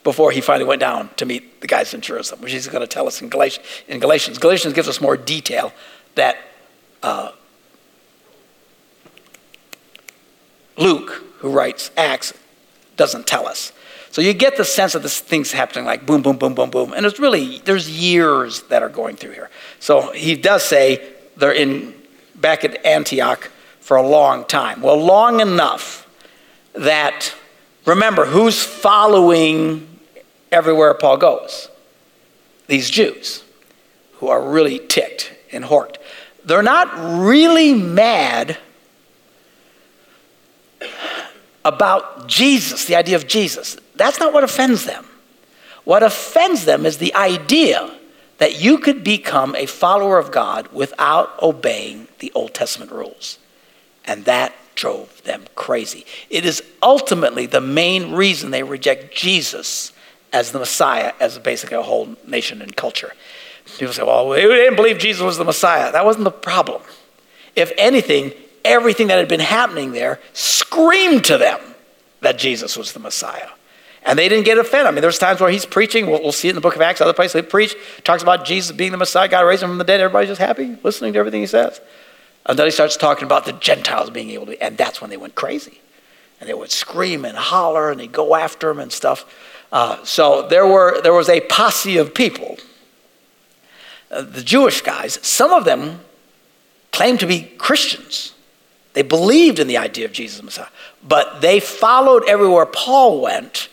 Speaker 2: before he finally went down to meet the guys in Jerusalem, which he's going to tell us in Galatians. In Galatians, Galatians gives us more detail that uh, Luke, who writes Acts, doesn't tell us. So you get the sense of this thing's happening like boom, boom, boom, boom, boom. And it's really, there's years that are going through here. So he does say they're in back at Antioch for a long time. Well, long enough that, remember, who's following everywhere Paul goes. These Jews who are really ticked and horked. They're not really mad about Jesus, the idea of Jesus. That's not what offends them. What offends them is the idea that you could become a follower of God without obeying the Old Testament rules. And that drove them crazy. It is ultimately the main reason they reject Jesus as the Messiah, as basically a whole nation and culture. People say, well, they didn't believe Jesus was the Messiah. That wasn't the problem. If anything, everything that had been happening there screamed to them that Jesus was the Messiah. And they didn't get offended. I mean, there's times where he's preaching. We'll, we'll see it in the book of Acts, other places. He preach, talks about Jesus being the Messiah, God raised him from the dead. Everybody's just happy, listening to everything he says. And then he starts talking about the Gentiles being able to, and that's when they went crazy. And they would scream and holler, and they'd go after him and stuff. Uh, so there, were, there was a posse of people. Uh, the Jewish guys, some of them claimed to be Christians. They believed in the idea of Jesus Messiah, but they followed everywhere Paul went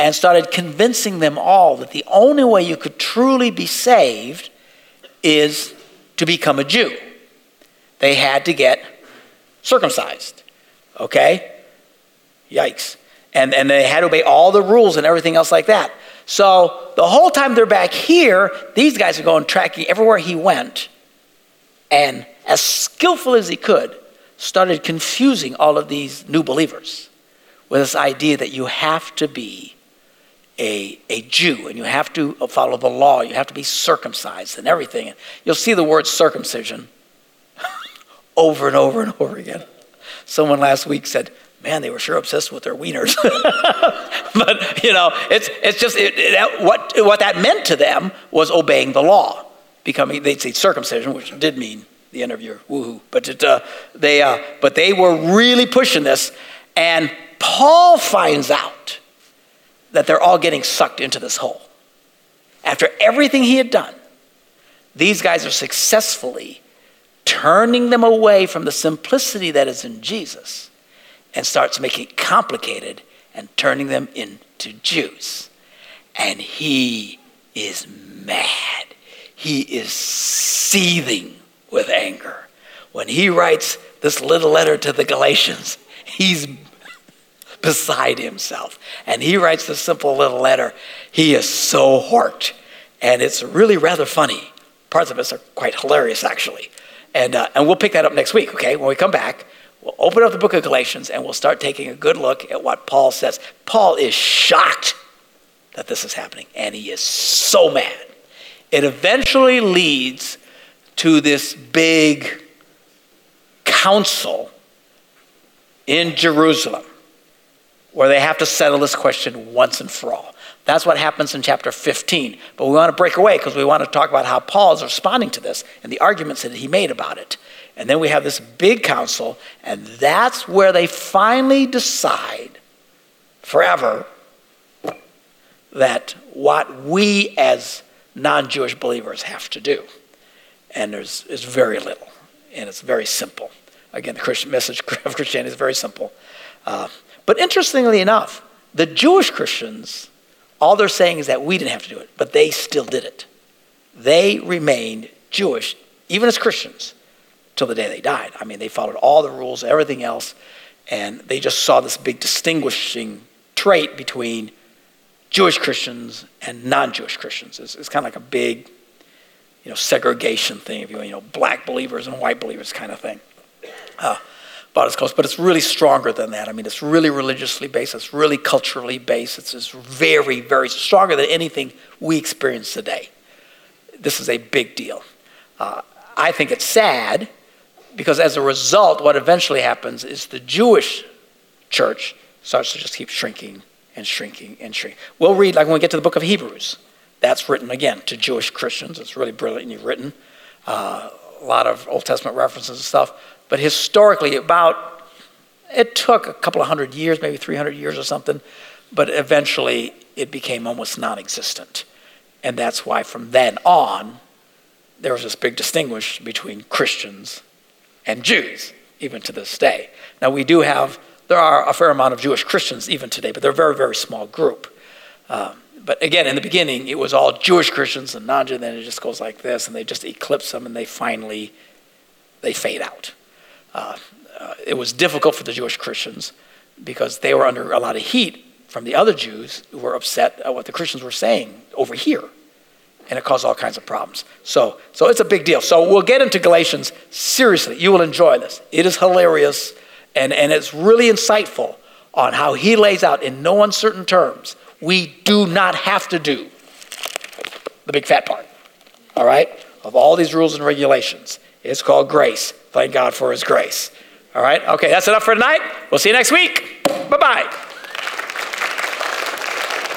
Speaker 2: and started convincing them all that the only way you could truly be saved is to become a Jew. They had to get circumcised. Okay? Yikes and, and they had to obey all the rules and everything else like that. So the whole time they're back here, these guys are going tracking everywhere he went, and as skillful as he could, started confusing all of these new believers with this idea that you have to be a, a Jew and you have to follow the law, you have to be circumcised and everything. You'll see the word circumcision over and over and over again. Someone last week said, man, they were sure obsessed with their wieners. but, you know, it's, it's just it, it, what, what that meant to them was obeying the law, becoming, they'd say circumcision, which did mean the your woohoo. But, it, uh, they, uh, but they were really pushing this. And Paul finds out that they're all getting sucked into this hole. After everything he had done, these guys are successfully turning them away from the simplicity that is in Jesus and starts making it complicated and turning them into Jews. And he is mad. He is seething with anger. When he writes this little letter to the Galatians, he's beside himself. And he writes this simple little letter. He is so horked. And it's really rather funny. Parts of it are quite hilarious, actually. And, uh, and we'll pick that up next week, okay, when we come back. We'll open up the book of Galatians and we'll start taking a good look at what Paul says. Paul is shocked that this is happening, and he is so mad. It eventually leads to this big council in Jerusalem where they have to settle this question once and for all. That's what happens in chapter 15. But we want to break away because we want to talk about how Paul is responding to this and the arguments that he made about it. And then we have this big council, and that's where they finally decide forever that what we as non Jewish believers have to do. And there's, there's very little, and it's very simple. Again, the Christian message of Christianity is very simple. Uh, but interestingly enough, the Jewish Christians, all they're saying is that we didn't have to do it, but they still did it. They remained Jewish, even as Christians till the day they died. I mean, they followed all the rules, everything else, and they just saw this big distinguishing trait between Jewish Christians and non-Jewish Christians. It's, it's kind of like a big, you know, segregation thing. If you you know, black believers and white believers kind of thing. Uh, as close, but it's really stronger than that. I mean, it's really religiously based. It's really culturally based. It's, it's very, very stronger than anything we experience today. This is a big deal. Uh, I think it's sad because as a result, what eventually happens is the Jewish church starts to just keep shrinking and shrinking and shrinking. We'll read, like when we get to the book of Hebrews, that's written again to Jewish Christians. It's really brilliantly written. Uh, a lot of Old Testament references and stuff. But historically, about, it took a couple of hundred years, maybe 300 years or something, but eventually it became almost non existent. And that's why from then on, there was this big distinguish between Christians and Jews, even to this day. Now, we do have, there are a fair amount of Jewish Christians even today, but they're a very, very small group. Um, but again, in the beginning, it was all Jewish Christians and non Jews, then it just goes like this, and they just eclipse them, and they finally, they fade out. Uh, uh, it was difficult for the Jewish Christians because they were under a lot of heat from the other Jews who were upset at what the Christians were saying over here and it caused all kinds of problems. So, so it's a big deal. So we'll get into Galatians. Seriously, you will enjoy this. It is hilarious and, and it's really insightful on how he lays out in no uncertain terms. We do not have to do the big fat part, all right, of all these rules and regulations. It's called grace. Thank God for his grace. All right, okay, that's enough for tonight. We'll see you next week. Bye bye.